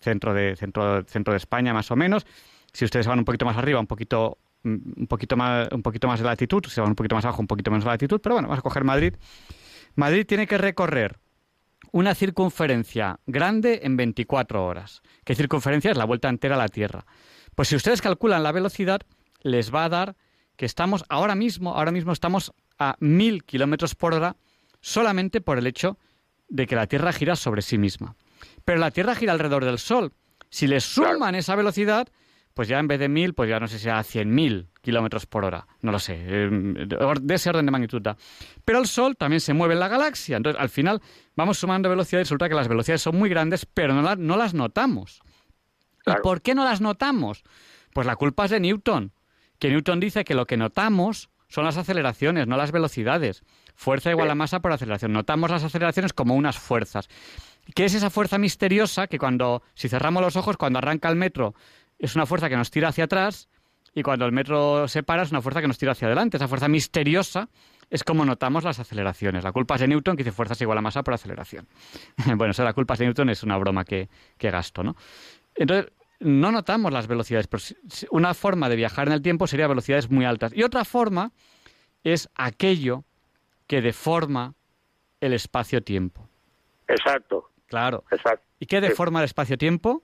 centro de, centro, centro de España más o menos, si ustedes van un poquito más arriba, un poquito, un poquito más, un poquito más de latitud, si van un poquito más abajo, un poquito menos de latitud, pero bueno, vamos a coger Madrid. Madrid tiene que recorrer una circunferencia grande en 24 horas. ¿Qué circunferencia es? La vuelta entera a la Tierra. Pues si ustedes calculan la velocidad, les va a dar que estamos ahora mismo, ahora mismo estamos a mil kilómetros por hora solamente por el hecho de que la Tierra gira sobre sí misma. Pero la Tierra gira alrededor del Sol. Si le suman esa velocidad, pues ya en vez de mil, pues ya no sé si a cien mil kilómetros por hora. No lo sé. Eh, de ese orden de magnitud Pero el Sol también se mueve en la galaxia. Entonces, al final, vamos sumando velocidades. Resulta que las velocidades son muy grandes, pero no, no las notamos. ¿Y por qué no las notamos? Pues la culpa es de Newton. Que Newton dice que lo que notamos son las aceleraciones, no las velocidades. Fuerza igual a masa por aceleración. Notamos las aceleraciones como unas fuerzas. ¿Qué es esa fuerza misteriosa que cuando, si cerramos los ojos, cuando arranca el metro, es una fuerza que nos tira hacia atrás y cuando el metro se para es una fuerza que nos tira hacia adelante? Esa fuerza misteriosa es como notamos las aceleraciones. La culpa es de Newton, que dice fuerza es igual a masa por aceleración. bueno, eso la culpa es de Newton es una broma que, que gasto, ¿no? Entonces, no notamos las velocidades. Pero una forma de viajar en el tiempo sería velocidades muy altas. Y otra forma es aquello que deforma el espacio-tiempo. Exacto. Claro. Exacto. ¿Y qué deforma el espacio-tiempo?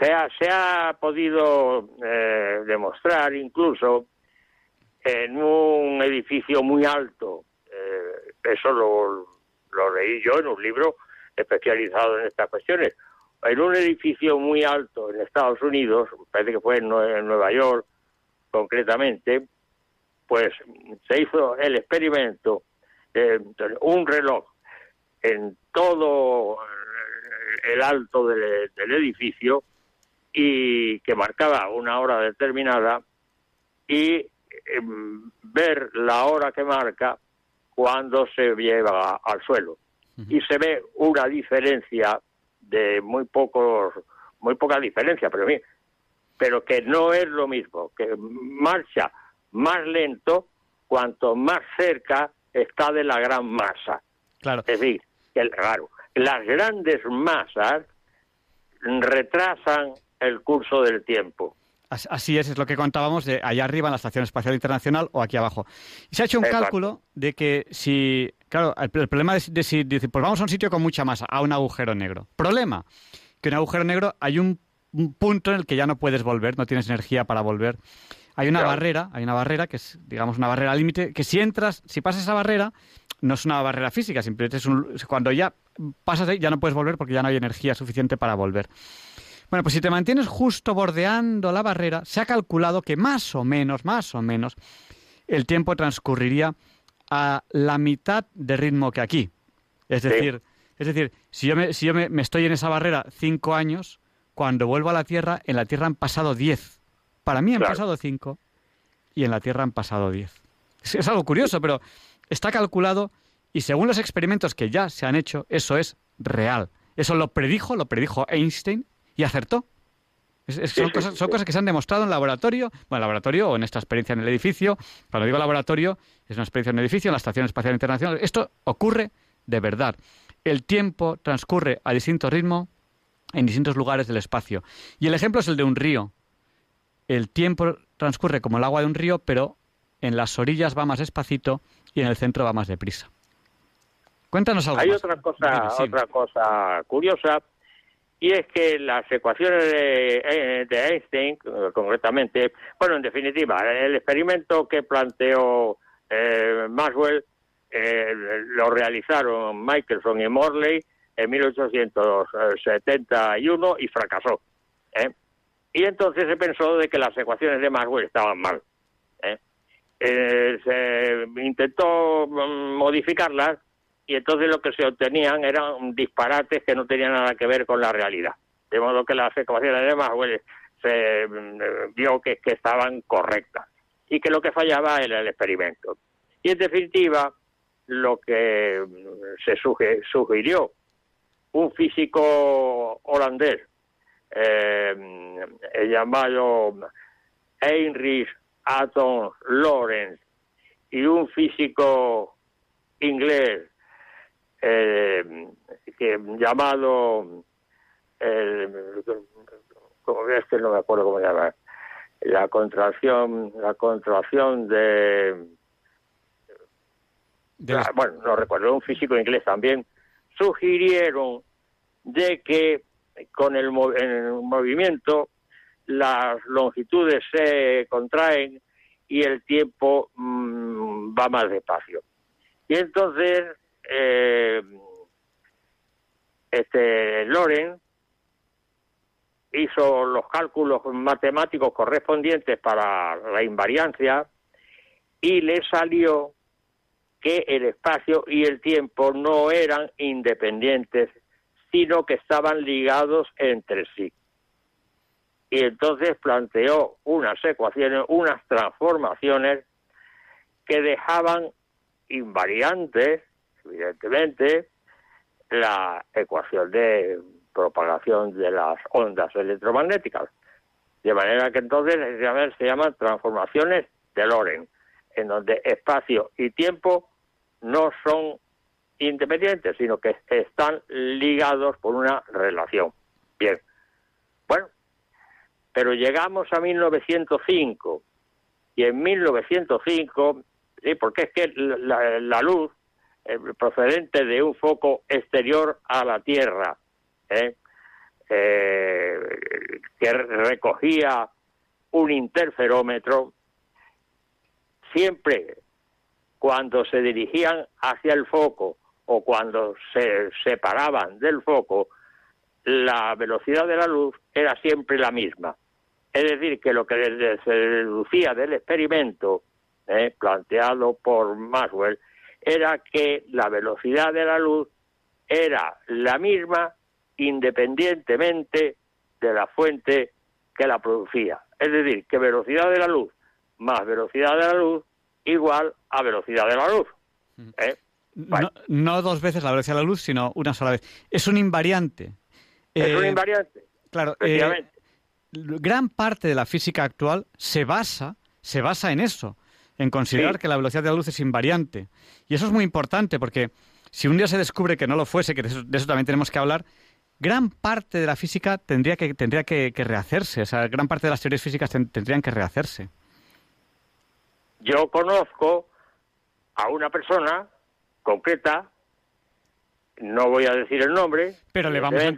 Se ha, se ha podido eh, demostrar incluso en un edificio muy alto. Eh, eso lo, lo leí yo en un libro especializado en estas cuestiones en un edificio muy alto en Estados Unidos, parece que fue en Nueva York concretamente, pues se hizo el experimento de un reloj en todo el alto del, edificio y que marcaba una hora determinada y em, ver la hora que marca cuando se lleva al suelo. Y se ve una diferencia de muy pocos, muy poca diferencia, pero bien, pero que no es lo mismo, que marcha más lento cuanto más cerca está de la gran masa. Claro. Es decir, que, claro, las grandes masas retrasan el curso del tiempo. As- Así es, es lo que contábamos de allá arriba en la Estación Espacial Internacional o aquí abajo. Y se ha hecho un Exacto. cálculo de que si, claro, el, el problema de, de si, dice, pues vamos a un sitio con mucha masa, a un agujero negro. Problema, que en un agujero negro hay un, un punto en el que ya no puedes volver, no tienes energía para volver. Hay una Claro. barrera, hay una barrera que es, digamos, una barrera límite, que si entras, si pasas esa barrera, no es una barrera física, simplemente es un, cuando ya pasas ahí ya no puedes volver porque ya no hay energía suficiente para volver. Bueno, pues si te mantienes justo bordeando la barrera, se ha calculado que más o menos, más o menos, el tiempo transcurriría a la mitad de ritmo que aquí. Es Sí. decir, es decir, si yo, me, si yo me, me estoy en esa barrera cinco años, cuando vuelvo a la Tierra, en la Tierra han pasado diez. Para mí han Claro. pasado cinco y en la Tierra han pasado diez. Es, es algo curioso, pero está calculado y según los experimentos que ya se han hecho, eso es real. Eso lo predijo, lo predijo Einstein y acertó. Es- es- Sí, son, sí, cosas, sí, son sí. cosas que se han demostrado en laboratorio, bueno, en laboratorio o en esta experiencia en el edificio. Cuando digo laboratorio, es una experiencia en el edificio, en la Estación Espacial Internacional. Esto ocurre de verdad. El tiempo transcurre a distinto ritmo en distintos lugares del espacio. Y el ejemplo es el de un río. El tiempo transcurre como el agua de un río, pero en las orillas va más despacito y en el centro va más deprisa. Cuéntanos algo Hay más. otra cosa, sí. otra cosa curiosa y es que las ecuaciones de, eh, de Einstein, eh, concretamente, bueno, en definitiva, el experimento que planteó eh, Maxwell eh, lo realizaron Michelson y Morley en 1871 y fracasó. ¿eh? Y entonces se pensó de que las ecuaciones de Maxwell estaban mal. se intentó mm, modificarlas y entonces lo que se obtenían eran disparates que no tenían nada que ver con la realidad. De modo que las ecuaciones de Maxwell se mm, vio que, estaban correctas y que lo que fallaba era el experimento. Y en definitiva, lo que mm, se sugirió un físico holandés eh, el llamado Heinrich Anton Lorentz y un físico inglés eh, que llamado el, como es que no me acuerdo cómo se llama la contracción la contracción de, Ah, bueno no recuerdo un físico inglés también sugirieron de que con el, el movimiento las longitudes se contraen y el tiempo mm, va más despacio. Y entonces, eh, este Loren hizo los cálculos matemáticos correspondientes para la invariancia y le salió que el espacio y el tiempo no eran independientes, sino que estaban ligados entre sí. Y entonces planteó unas ecuaciones, unas transformaciones que dejaban invariantes, evidentemente, la ecuación de propagación de las ondas electromagnéticas. De manera que entonces se llaman, transformaciones de Lorentz, en donde espacio y tiempo no son independientes, sino que están ligados por una relación. Bien. Bueno, pero llegamos a 1905 y en 1905, sí, porque es que la luz eh, procedente de un foco exterior a la Tierra, ¿eh? Eh, que recogía un interferómetro, siempre cuando se dirigían hacia el foco o cuando se separaban del foco, la velocidad de la luz era siempre la misma. Es decir, que lo que se deducía del experimento eh, planteado por Maxwell era que la velocidad de la luz era la misma independientemente de la fuente que la producía. Es decir, que velocidad de la luz más velocidad de la luz igual a velocidad de la luz. ¿eh? No, no dos veces la velocidad de la luz, sino una sola vez. Es un invariante. Es un Eh, invariante. Claro, eh, gran parte de la física actual se basa, se basa en eso, en considerar Sí. que la velocidad de la luz es invariante. Y eso es muy importante porque si un día se descubre que no lo fuese, que de eso, de eso también tenemos que hablar, gran parte de la física tendría que, tendría que, que rehacerse. O sea, gran parte de las teorías físicas ten- tendrían que rehacerse. Yo conozco a una persona concreta, no voy a decir el nombre. Pero le vamos a-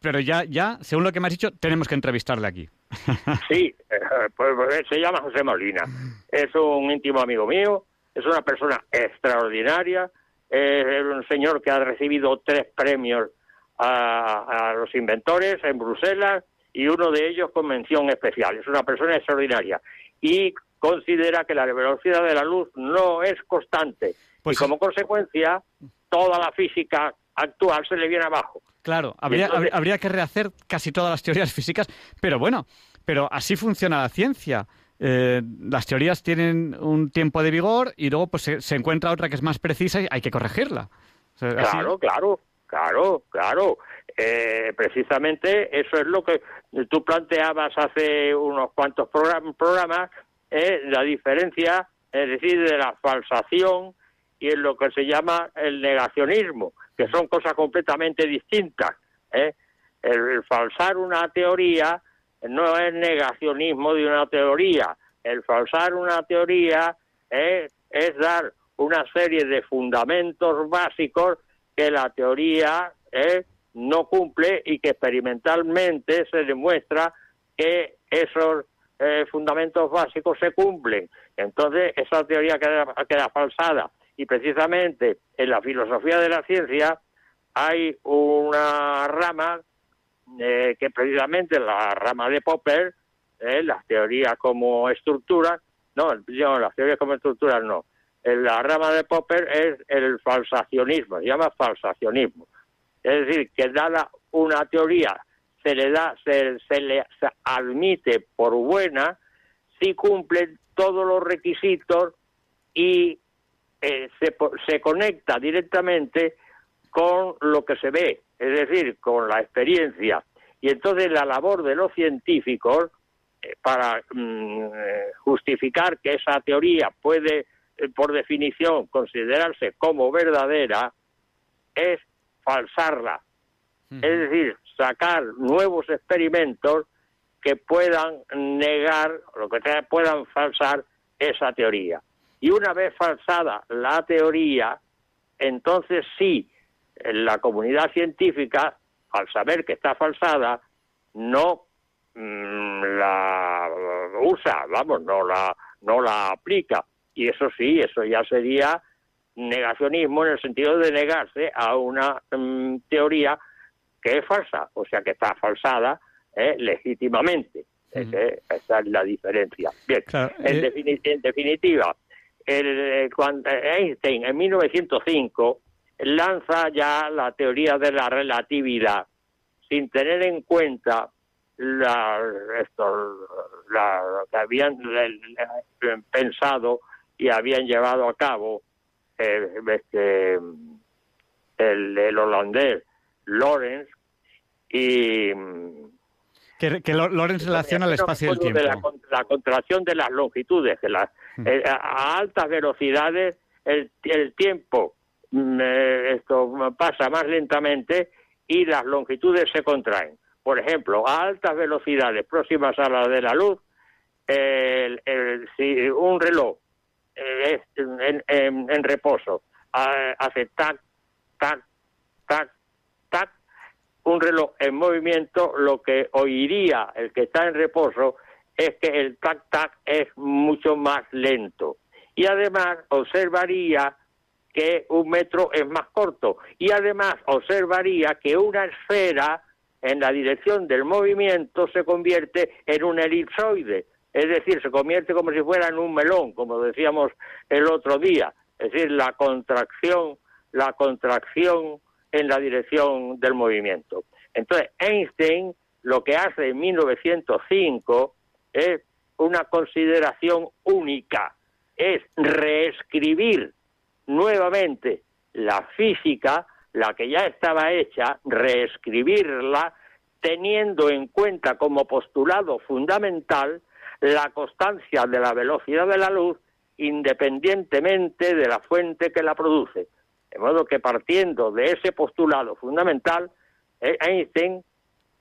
pero ya, ya, según lo que me has dicho, tenemos que entrevistarle aquí. Sí, eh, pues, pues, se llama José Molina. Es un íntimo amigo mío, es una persona extraordinaria, es un señor que ha recibido tres premios a, a los inventores en Bruselas y uno de ellos con mención especial. Es una persona extraordinaria y considera que la velocidad de la luz no es constante Pues- y como consecuencia toda la física actual se le viene abajo. Claro, habría, entonces- habría- que rehacer casi todas las teorías físicas, pero bueno, pero así funciona la ciencia. Eh, las teorías tienen un tiempo de vigor y luego pues se, se encuentra otra que es más precisa y hay que corregirla. O sea, así- Claro, claro, claro, claro. Eh, precisamente eso es lo que tú planteabas hace unos cuantos program- programas, eh, la diferencia, es decir, de la falsación y en lo que se llama el negacionismo, que son cosas completamente distintas. ¿eh? El, falsar una teoría no es negacionismo de una teoría. El falsar una teoría eh, es dar una serie de fundamentos básicos que la teoría eh, no cumple y que experimentalmente se demuestra que esos fundamentos básicos se cumplen. Entonces, esa teoría queda, queda falsada. Y precisamente en la filosofía de la ciencia hay una rama eh, que precisamente la rama de Popper, eh, las teorías como estructuras, no, no, las teorías como estructuras no. La rama de Popper es el falsacionismo, se llama falsacionismo. Es decir, que dada una teoría, se le da, se, se le se admite por buena si cumple todos los requisitos y eh, se, se conecta directamente con lo que se ve, es decir, con la experiencia. Y entonces la labor de los científicos eh, para mm, eh, justificar que esa teoría puede, eh, por definición, considerarse como verdadera, es falsarla. Es decir, sacar nuevos experimentos que puedan negar, lo que puedan falsar esa teoría. Y una vez falsada la teoría, entonces sí, la comunidad científica, al saber que está falsada, no mm, la usa, vamos, no la, no la aplica. Y eso sí, eso ya sería negacionismo en el sentido de negarse a una mm, teoría que es falsa, o sea que está falsada eh, legítimamente. Es que esa es la diferencia. Bien, Claro, en, eh, defini- en definitiva, el, eh, cuando Einstein en 1905 lanza ya la teoría de la relatividad sin tener en cuenta la, lo que habían eh, pensado y habían llevado a cabo eh, este, el, el holandés Lorentz y Que, que Lo- Lorenz relaciona el espacio y el acuerdo de tiempo. la, la contracción de las longitudes, que las, Mm. eh, a, a altas velocidades el, el tiempo mm, eh, esto pasa más lentamente y las longitudes se contraen. Por ejemplo, a altas velocidades próximas a la de la luz, el- el- si un reloj eh, en, en- en reposo hace tac, tac, un reloj en movimiento, lo que oiría el que está en reposo es que el tac-tac es mucho más lento. Y además observaría que un metro es más corto. Y además observaría que una esfera en la dirección del movimiento se convierte en un elipsoide. Es decir, se convierte como si fuera en un melón, como decíamos el otro día. Es decir, la contracción, la contracción en la dirección del movimiento. Entonces, Einstein lo que hace en 1905 es una consideración única, es reescribir nuevamente la física, la que ya estaba hecha, reescribirla, teniendo en cuenta como postulado fundamental la constancia de la velocidad de la luz independientemente de la fuente que la produce. De modo que partiendo de ese postulado fundamental, eh, Einstein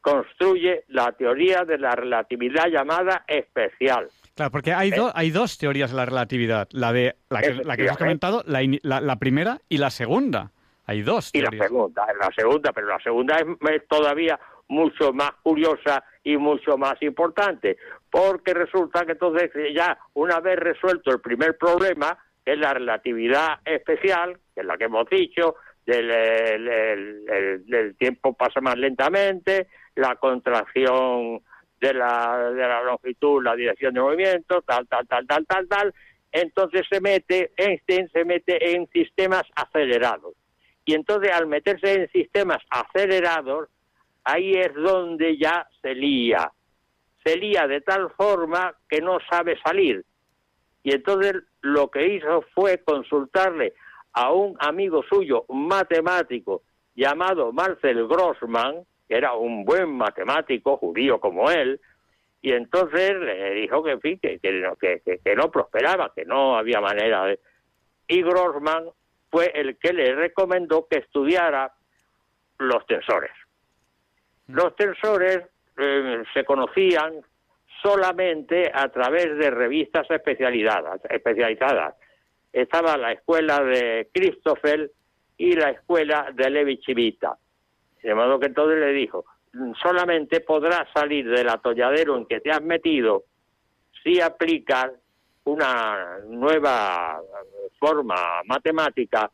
construye la teoría de la relatividad llamada especial. Claro, porque hay, ¿Eh? hay dos teorías de la relatividad, la de la que, la que has comentado, la, la, la, primera y la segunda. Hay dos. Y teorías. la segunda, la segunda, pero la segunda es, es todavía mucho más curiosa y mucho más importante, porque resulta que entonces ya una vez resuelto el primer problema, que es la relatividad especial, que es la que hemos dicho, del el, el, el, el tiempo pasa más lentamente, la contracción de la, de la longitud, la dirección de movimiento, tal, tal, tal, tal, tal, tal, entonces se mete, Einstein se mete en sistemas acelerados. Y entonces al meterse en sistemas acelerados, ahí es donde ya se lía. Se lía de tal forma que no sabe salir. Y entonces lo que hizo fue consultarle a un amigo suyo, un matemático, llamado Marcel Grossman, que era un buen matemático judío como él, y entonces le dijo que, en fin, que, que, que, que no prosperaba, que no había manera de... Y Grossman fue el que le recomendó que estudiara los tensores. Los tensores eh, se conocían solamente a través de revistas especializadas. especializadas. Estaba la escuela de Christoffel y la escuela de Levi Chivita. De que entonces le dijo, solamente podrás salir del atolladero en que te has metido si aplicas una nueva forma matemática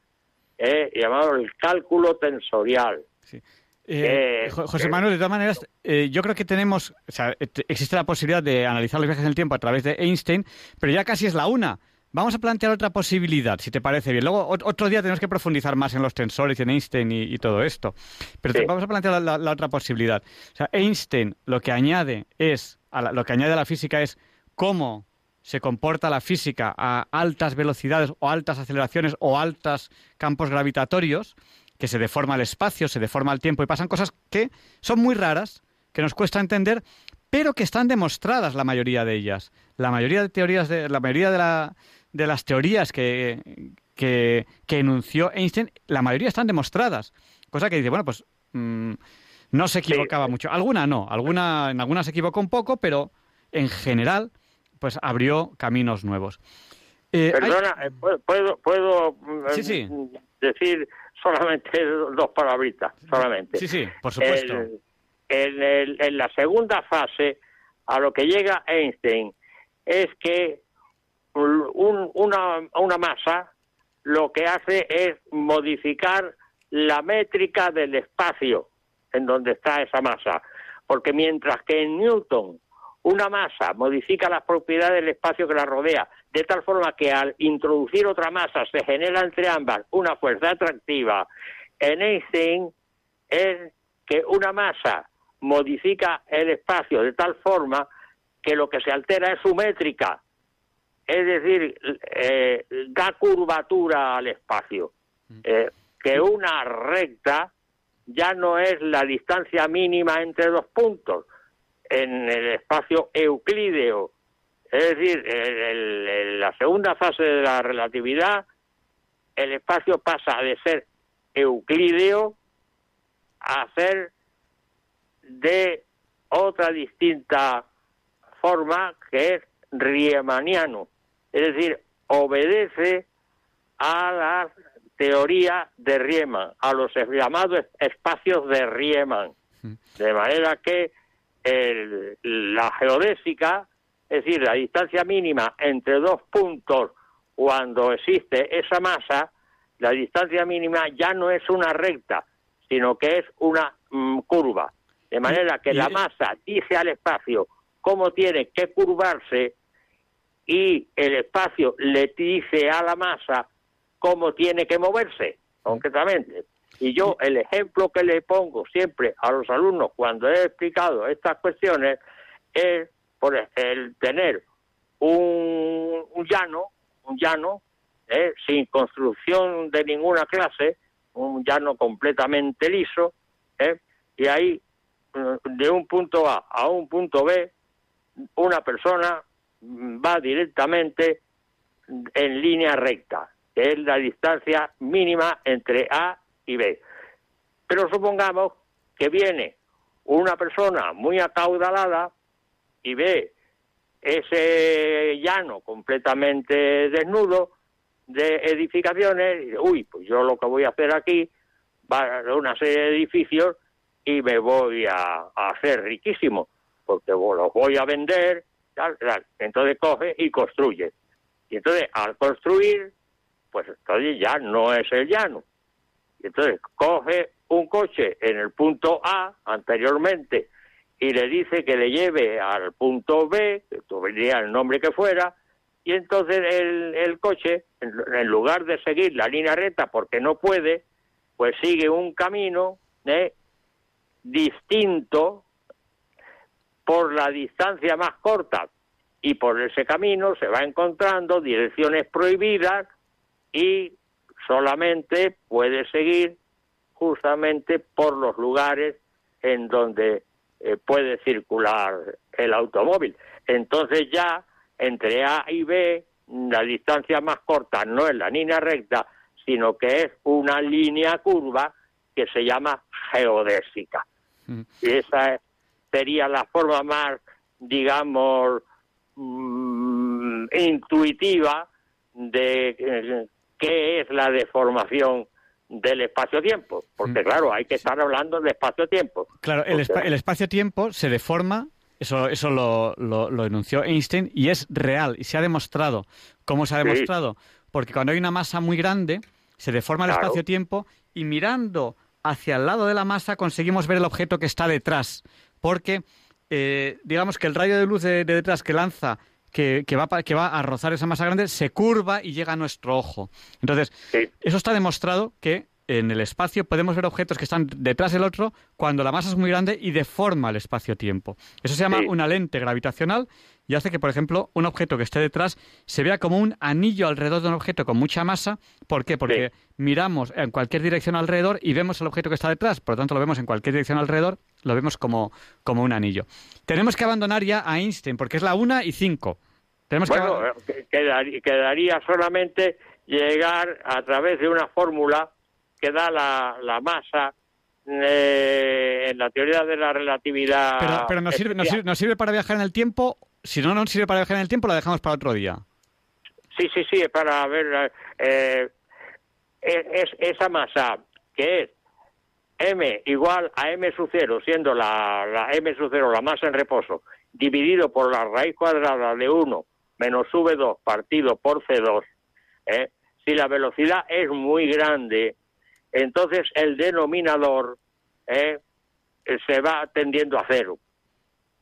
eh, llamado el cálculo tensorial. Sí. Eh, eh, José Manuel, de todas maneras, eh, yo creo que tenemos, o sea, existe la posibilidad de analizar los viajes en el tiempo a través de Einstein, pero ya casi es la una. Vamos a plantear otra posibilidad, si te parece bien. Luego, otro día tenemos que profundizar más en los tensores y en Einstein y, y todo esto. Pero sí. vamos a plantear la, la, la, otra posibilidad. O sea, Einstein lo que añade es, a la, lo que añade a la física es cómo se comporta la física a altas velocidades o altas aceleraciones o altos campos gravitatorios, que se deforma el espacio, se deforma el tiempo y pasan cosas que son muy raras, que nos cuesta entender, pero que están demostradas la mayoría de ellas. La mayoría de teorías, de, la mayoría de, la, de las teorías que, que, que, enunció Einstein, la mayoría están demostradas. Cosa que dice, bueno, pues mmm, no se equivocaba sí. mucho. Alguna no, alguna, en alguna se equivocó un poco, pero en general, pues abrió caminos nuevos. Eh, Perdona, hay... ¿puedo, puedo sí, sí. decir solamente dos palabritas, solamente. Sí, sí, por supuesto. El, en, el, en, la segunda fase, a lo que llega Einstein es que un, una, una masa lo que hace es modificar la métrica del espacio en donde está esa masa. Porque mientras que en Newton una masa modifica las propiedades del espacio que la rodea, de tal forma que al introducir otra masa se genera entre ambas una fuerza atractiva. En Einstein es que una masa modifica el espacio de tal forma que lo que se altera es su métrica, es decir, eh, da curvatura al espacio. Eh, que una recta ya no es la distancia mínima entre dos puntos, en el espacio euclídeo. Es decir, en, la segunda fase de la relatividad, el espacio pasa de ser euclídeo a ser de otra distinta forma que es riemanniano. Es decir, obedece a la teoría de Riemann, a los llamados espacios de Riemann. De manera que el, la geodésica, es decir, la distancia mínima entre dos puntos cuando existe esa masa, la distancia mínima ya no es una recta, sino que es una mm, curva. De manera que la masa dice al espacio cómo tiene que curvarse y el espacio le dice a la masa cómo tiene que moverse, concretamente. Y yo el ejemplo que le pongo siempre a los alumnos cuando he explicado estas cuestiones es por el tener un, un llano, un llano, ¿eh? sin construcción de ninguna clase, un llano completamente liso, ¿eh? y ahí, mm, de un punto A a un punto B, una persona mm, va directamente en línea recta, que es la distancia mínima entre A y B. Pero supongamos que viene una persona muy acaudalada y ve ese llano completamente desnudo de edificaciones, y, uy, pues yo lo que voy a hacer aquí va a una serie de edificios y me voy a, hacer riquísimo, porque los voy a vender, entonces coge y construye. Y entonces al construir, pues entonces ya no es el llano. Entonces coge un coche en el punto A anteriormente y le dice que le lleve al punto B, que tuviera el nombre que fuera, y entonces el, el coche, en, en, lugar de seguir la línea recta porque no puede, pues sigue un camino ¿eh? distinto por la distancia más corta y por ese camino se va encontrando direcciones prohibidas y solamente puede seguir justamente por los lugares en donde eh, puede circular el automóvil. Entonces ya entre A y B la distancia más corta no es la línea recta, sino que es una línea curva que se llama geodésica. Mm. Y esa sería la forma más, digamos, mm, intuitiva de eh, qué es la deformación del espacio-tiempo, porque mm. claro, hay que estar hablando de espacio-tiempo. Claro, el, el espacio-tiempo se deforma, eso, eso lo, lo, enunció Einstein, y es real, y se ha demostrado. ¿Cómo se ha demostrado? Porque cuando hay una masa muy grande, se deforma el espacio-tiempo, y mirando hacia el lado de la masa conseguimos ver el objeto que está detrás, porque eh, digamos que el rayo de luz de, detrás que lanza que, que, va, que va a rozar esa masa grande se curva y llega a nuestro ojo. Entonces, eso está demostrado que en el espacio podemos ver objetos que están detrás del otro cuando la masa es muy grande y deforma el espacio-tiempo. Eso se llama una lente gravitacional y hace que, por ejemplo, un objeto que esté detrás se vea como un anillo alrededor de un objeto con mucha masa. ¿Por qué? Porque miramos en cualquier dirección alrededor y vemos el objeto que está detrás. Por lo tanto, lo vemos en cualquier dirección alrededor, lo vemos como, como un anillo. Tenemos que abandonar ya a Einstein porque es la una y cinco. Tenemos bueno, que... quedaría, quedaría solamente llegar a través de una fórmula que da la, la masa eh, en la teoría de la relatividad. Pero, pero nos, sirve, nos, sirve, para viajar en el tiempo. Si no nos sirve para viajar en el tiempo, la dejamos para otro día. Sí, sí, sí, para ver. Eh, es, esa masa que es m igual a m sub 0, siendo la, la m sub 0 la masa en reposo, dividido por la raíz cuadrada de 1 menos v2 partido por c2, ¿eh? si la velocidad es muy grande, entonces el denominador eh, se va tendiendo a cero.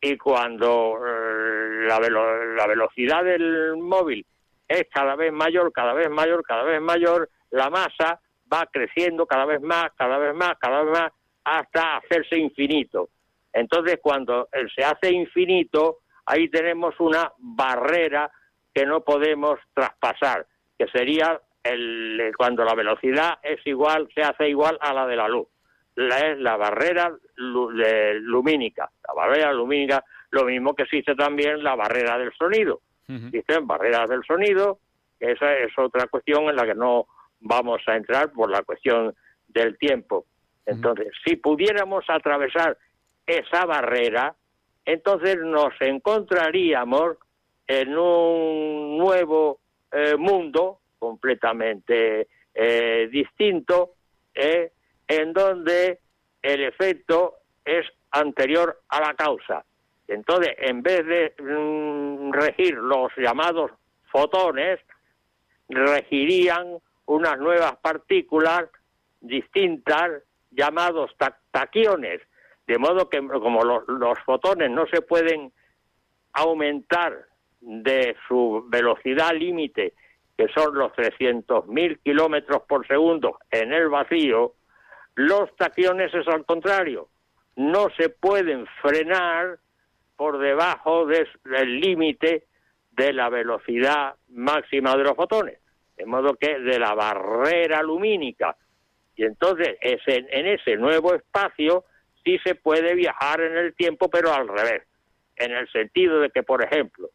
Y cuando eh, la, la velocidad del móvil es cada vez mayor, cada vez mayor, cada vez mayor, la masa va creciendo cada vez más, cada vez más, cada vez más, hasta hacerse infinito. Entonces, cuando se hace infinito, ahí tenemos una barrera que no podemos traspasar, que sería el, cuando la velocidad es igual, se hace igual a la de la luz. La, es la barrera lumínica. La barrera lumínica, lo mismo que existe también la barrera del sonido. Existen barreras del sonido, esa es otra cuestión en la que no vamos a entrar por la cuestión del tiempo. Entonces, si pudiéramos atravesar esa barrera, entonces nos encontraríamos en un nuevo eh, mundo completamente eh, distinto, eh, en donde el efecto es anterior a la causa. Entonces, en vez de mm, regir los llamados fotones, regirían unas nuevas partículas distintas llamados taquiones, de modo que como los fotones no se pueden aumentar de su velocidad límite que son los 300.000 kilómetros por segundo en el vacío, los taquiones es al contrario. No se pueden frenar por debajo del límite de la velocidad máxima de los fotones, de modo que de la barrera lumínica. Y entonces en ese nuevo espacio sí se puede viajar en el tiempo, pero al revés, en el sentido de que, por ejemplo,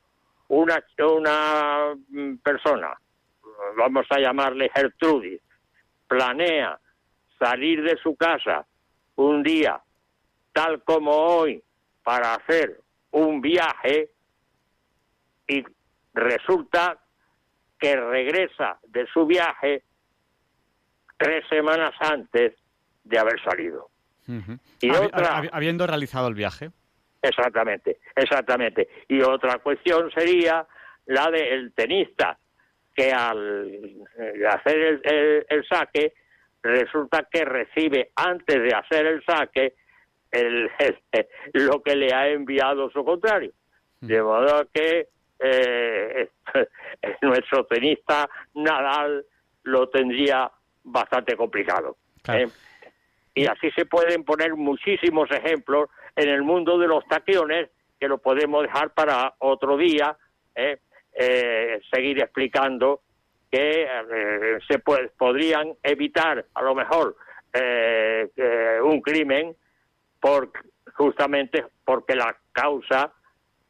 una, una mm, persona, vamos a llamarle Gertrudis, planea salir de su casa un día, tal como hoy, para hacer un viaje y resulta que regresa de su viaje tres semanas antes de haber salido. y otra, habiendo realizado el viaje. Exactamente, exactamente. Y otra cuestión sería la del tenista, que al eh, hacer el, saque resulta que recibe antes de hacer el saque el, lo que le ha enviado su contrario. De modo que eh, nuestro tenista Nadal lo tendría bastante complicado. ¿eh? Y así se pueden poner muchísimos ejemplos en el mundo de los taquiones que lo podemos dejar para otro día, ¿eh? Eh, seguir explicando que se podrían evitar a lo mejor un crimen por justamente porque la causa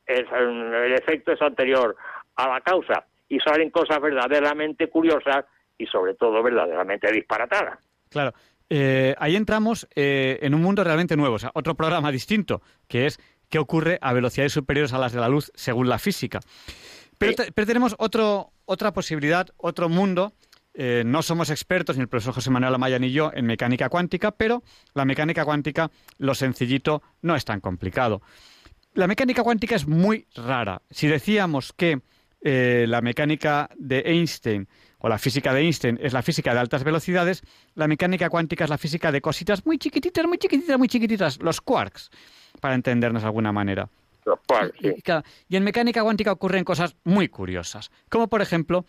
es el efecto es anterior a la causa y salen cosas verdaderamente curiosas y sobre todo verdaderamente disparatadas. Claro. Eh, ahí entramos eh, en un mundo realmente nuevo, o sea, otro programa distinto, que es qué ocurre a velocidades superiores a las de la luz según la física. Pero, tenemos otro, otra posibilidad, otro mundo. Eh, no somos expertos, ni el profesor José Manuel Amaya ni yo, en mecánica cuántica, pero la mecánica cuántica, lo sencillito, no es tan complicado. La mecánica cuántica es muy rara. Si decíamos que la mecánica de Einstein o la física de Einstein es la física de altas velocidades, la mecánica cuántica es la física de cositas muy chiquititas, muy chiquititas, muy chiquititas, los quarks, para entendernos de alguna manera. Quarks, y, en mecánica cuántica ocurren cosas muy curiosas, como por ejemplo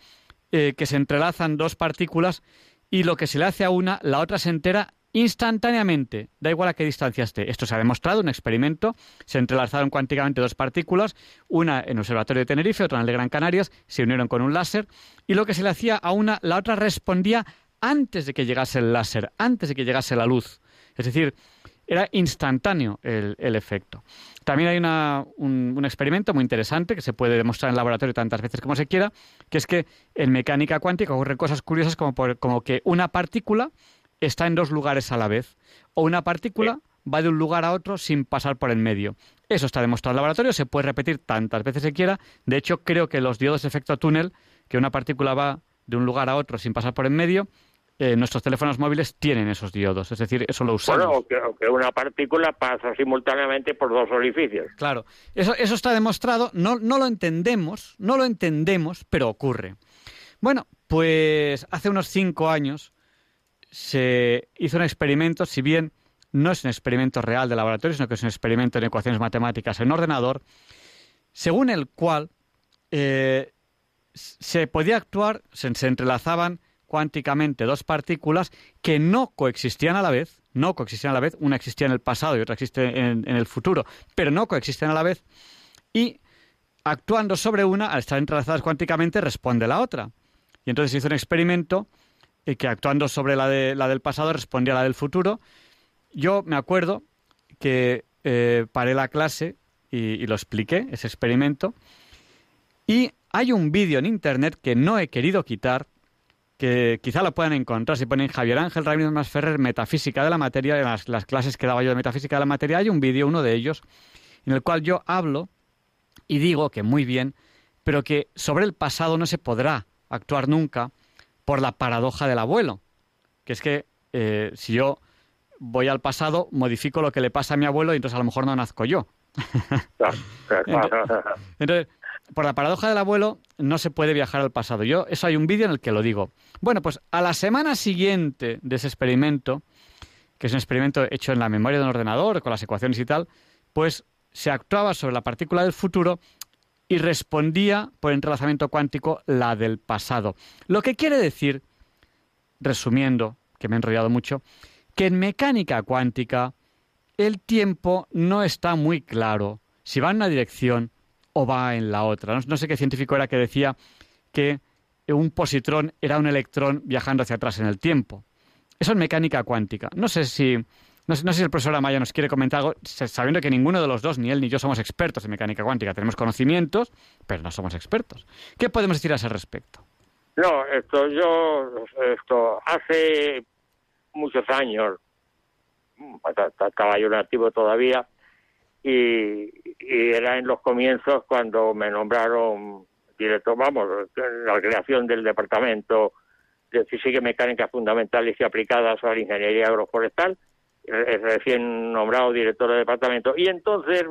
eh, que se entrelazan dos partículas y lo que se le hace a una, la otra se entera instantáneamente, da igual a qué distancia esté. Esto se ha demostrado en un experimento, se entrelazaron cuánticamente dos partículas, una en el Observatorio de Tenerife, otra en el de Gran Canarias, se unieron con un láser y lo que se le hacía a una, la otra respondía antes de que llegase el láser, antes de que llegase la luz. Es decir, era instantáneo el, efecto. También hay un, un, experimento muy interesante que se puede demostrar en el laboratorio tantas veces como se quiera, que es que en mecánica cuántica ocurren cosas curiosas como, como que una partícula está en dos lugares a la vez. O una partícula va de un lugar a otro sin pasar por el medio. Eso está demostrado en el laboratorio, se puede repetir tantas veces se quiera. De hecho, creo que los diodos de efecto túnel, que una partícula va de un lugar a otro sin pasar por el medio, eh, nuestros teléfonos móviles tienen esos diodos, es decir, eso lo usamos. Bueno, o que, una partícula pasa simultáneamente por dos orificios. Claro, eso, eso está demostrado, no, no lo entendemos, no lo entendemos, pero ocurre. Bueno, pues hace unos cinco años se hizo un experimento, si bien no es un experimento real de laboratorio, sino que es un experimento en ecuaciones matemáticas en ordenador, según el cual eh, se podía actuar, se, entrelazaban cuánticamente dos partículas que no coexistían a la vez, no coexistían a la vez, una existía en el pasado y otra existe en, el futuro, pero no coexisten a la vez, y actuando sobre una, al estar entrelazadas cuánticamente, responde la otra. Y entonces se hizo un experimento y que actuando sobre la, de, la del pasado respondía a la del futuro. Yo me acuerdo que eh, paré la clase y, lo expliqué, ese experimento, y hay un vídeo en Internet que no he querido quitar, que quizá lo puedan encontrar si ponen Javier Ángel Ramírez Masferrer, Metafísica de la Materia, en las, las clases que daba yo de Metafísica de la Materia, hay un vídeo, uno de ellos, en el cual yo hablo y digo que muy bien, pero que sobre el pasado no se podrá actuar nunca, por la paradoja del abuelo, que es que eh, si yo voy al pasado, modifico lo que le pasa a mi abuelo y entonces a lo mejor no nazco yo. entonces, por la paradoja del abuelo no se puede viajar al pasado. Yo, eso hay un vídeo en el que lo digo. Bueno, pues a la semana siguiente de ese experimento, que es un experimento hecho en la memoria de un ordenador, con las ecuaciones y tal, pues se actuaba sobre la partícula del futuro y respondía por entrelazamiento cuántico la del pasado. Lo que quiere decir, resumiendo, que me he enrollado mucho, que en mecánica cuántica el tiempo no está muy claro si va en una dirección o va en la otra. No, sé qué científico era que decía que un positrón era un electrón viajando hacia atrás en el tiempo. Eso es mecánica cuántica. No sé si no sé, si el profesor Amaya nos quiere comentar algo, sabiendo que ninguno de los dos, ni él ni yo, somos expertos en mecánica cuántica. Tenemos conocimientos, pero no somos expertos. ¿Qué podemos decir a ese respecto? No, esto yo, esto hace muchos años, estaba yo en activo todavía, y, era en los comienzos cuando me nombraron director, vamos, la creación del departamento de física y mecánica fundamentales y aplicadas a la ingeniería agroforestal, es recién nombrado director de departamento. Y entonces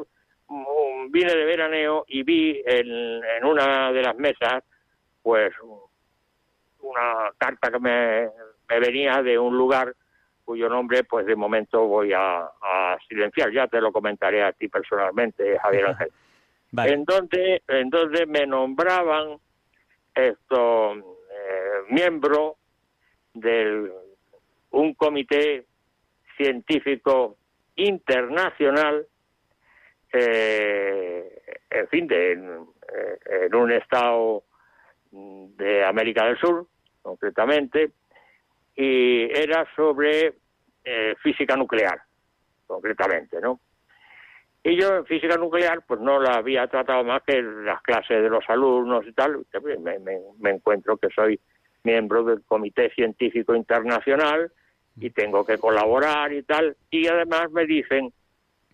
mm, vine de veraneo y vi en, una de las mesas, pues, una carta que me, venía de un lugar cuyo nombre, pues de momento voy a, silenciar. Ya te lo comentaré a ti personalmente, Javier Ángel. Entonces, entonces me nombraban esto eh, miembro de un comité científico internacional, eh, en fin, de, en, un estado de América del Sur, concretamente, y era sobre eh, física nuclear, concretamente, ¿no? Y yo en física nuclear, pues no la había tratado más que en las clases de los alumnos y tal. Me, me encuentro que soy miembro del Comité Científico Internacional, y tengo que colaborar y tal. Y además me dicen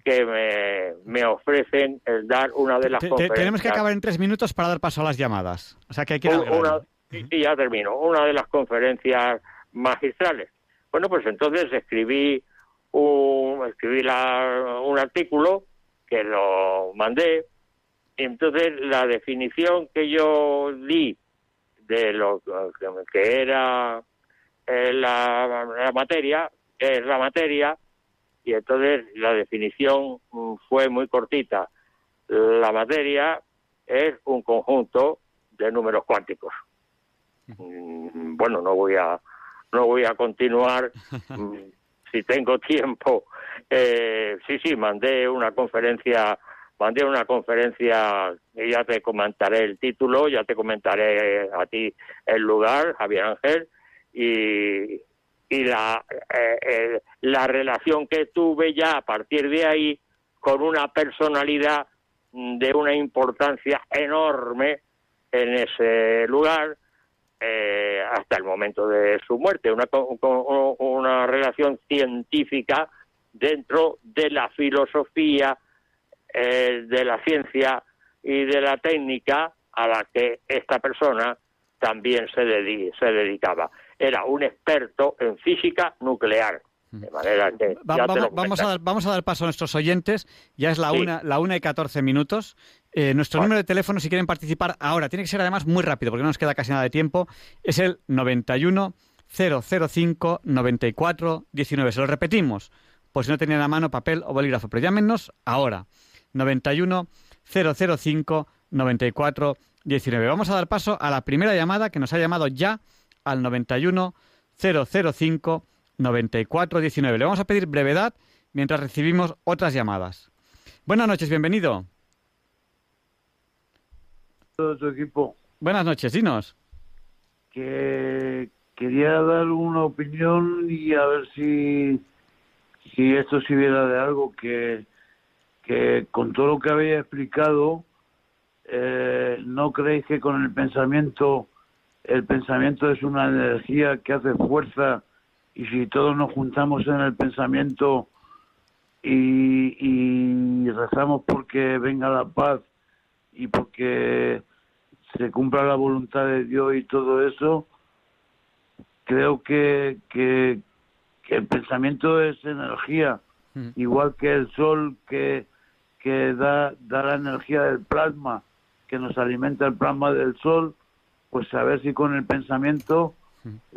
que me, ofrecen el dar una de las conferencias. Tenemos que acabar en tres minutos para dar paso a las llamadas. O sea que hay que y, ya termino. Una de las conferencias magistrales. Bueno, pues entonces escribí un, escribí un artículo que lo mandé. Y entonces la definición que yo di de lo que era la, materia, es la materia, y entonces la definición mm, fue muy cortita. La materia es un conjunto de números cuánticos. Mm, bueno, no voy a no voy a continuar mm, si tengo tiempo. Eh, sí, sí, mandé una conferencia, mandé una conferencia y ya te comentaré el título, ya te comentaré a ti el lugar, Javier Ángel, y, y la, eh, eh, la relación que tuve ya a partir de ahí con una personalidad de una importancia enorme en ese lugar eh, hasta el momento de su muerte, una, una relación científica dentro de la filosofía, de la ciencia y de la técnica a la que esta persona también se, se dedicaba era un experto en física nuclear. De manera que vamos, a dar, vamos a dar paso a nuestros oyentes. Ya es la una, la una y catorce minutos. Eh, nuestro número de teléfono, si quieren participar ahora, tiene que ser además muy rápido porque no nos queda casi nada de tiempo. Es el 91 005 94 19. Se lo repetimos, por si no tenían a mano papel o bolígrafo. Pero llámenos ahora. 91 005 94 19. Vamos a dar paso a la primera llamada que nos ha llamado ya al 91 005 94 19. Le vamos a pedir brevedad mientras recibimos otras llamadas. Buenas noches, bienvenido. Todo su equipo. Buenas noches, dinos. Que quería dar una opinión y a ver si, si esto sirviera de algo que, que con todo lo que había explicado, eh, ¿no creéis que con el pensamiento el pensamiento es una energía que hace fuerza y si todos nos juntamos en el pensamiento y, y rezamos porque venga la paz y porque se cumpla la voluntad de Dios y todo eso, creo que, que, el pensamiento es energía, mm. igual que el sol que, que da, da la energía del plasma, que nos alimenta el plasma del sol, pues a ver si con el pensamiento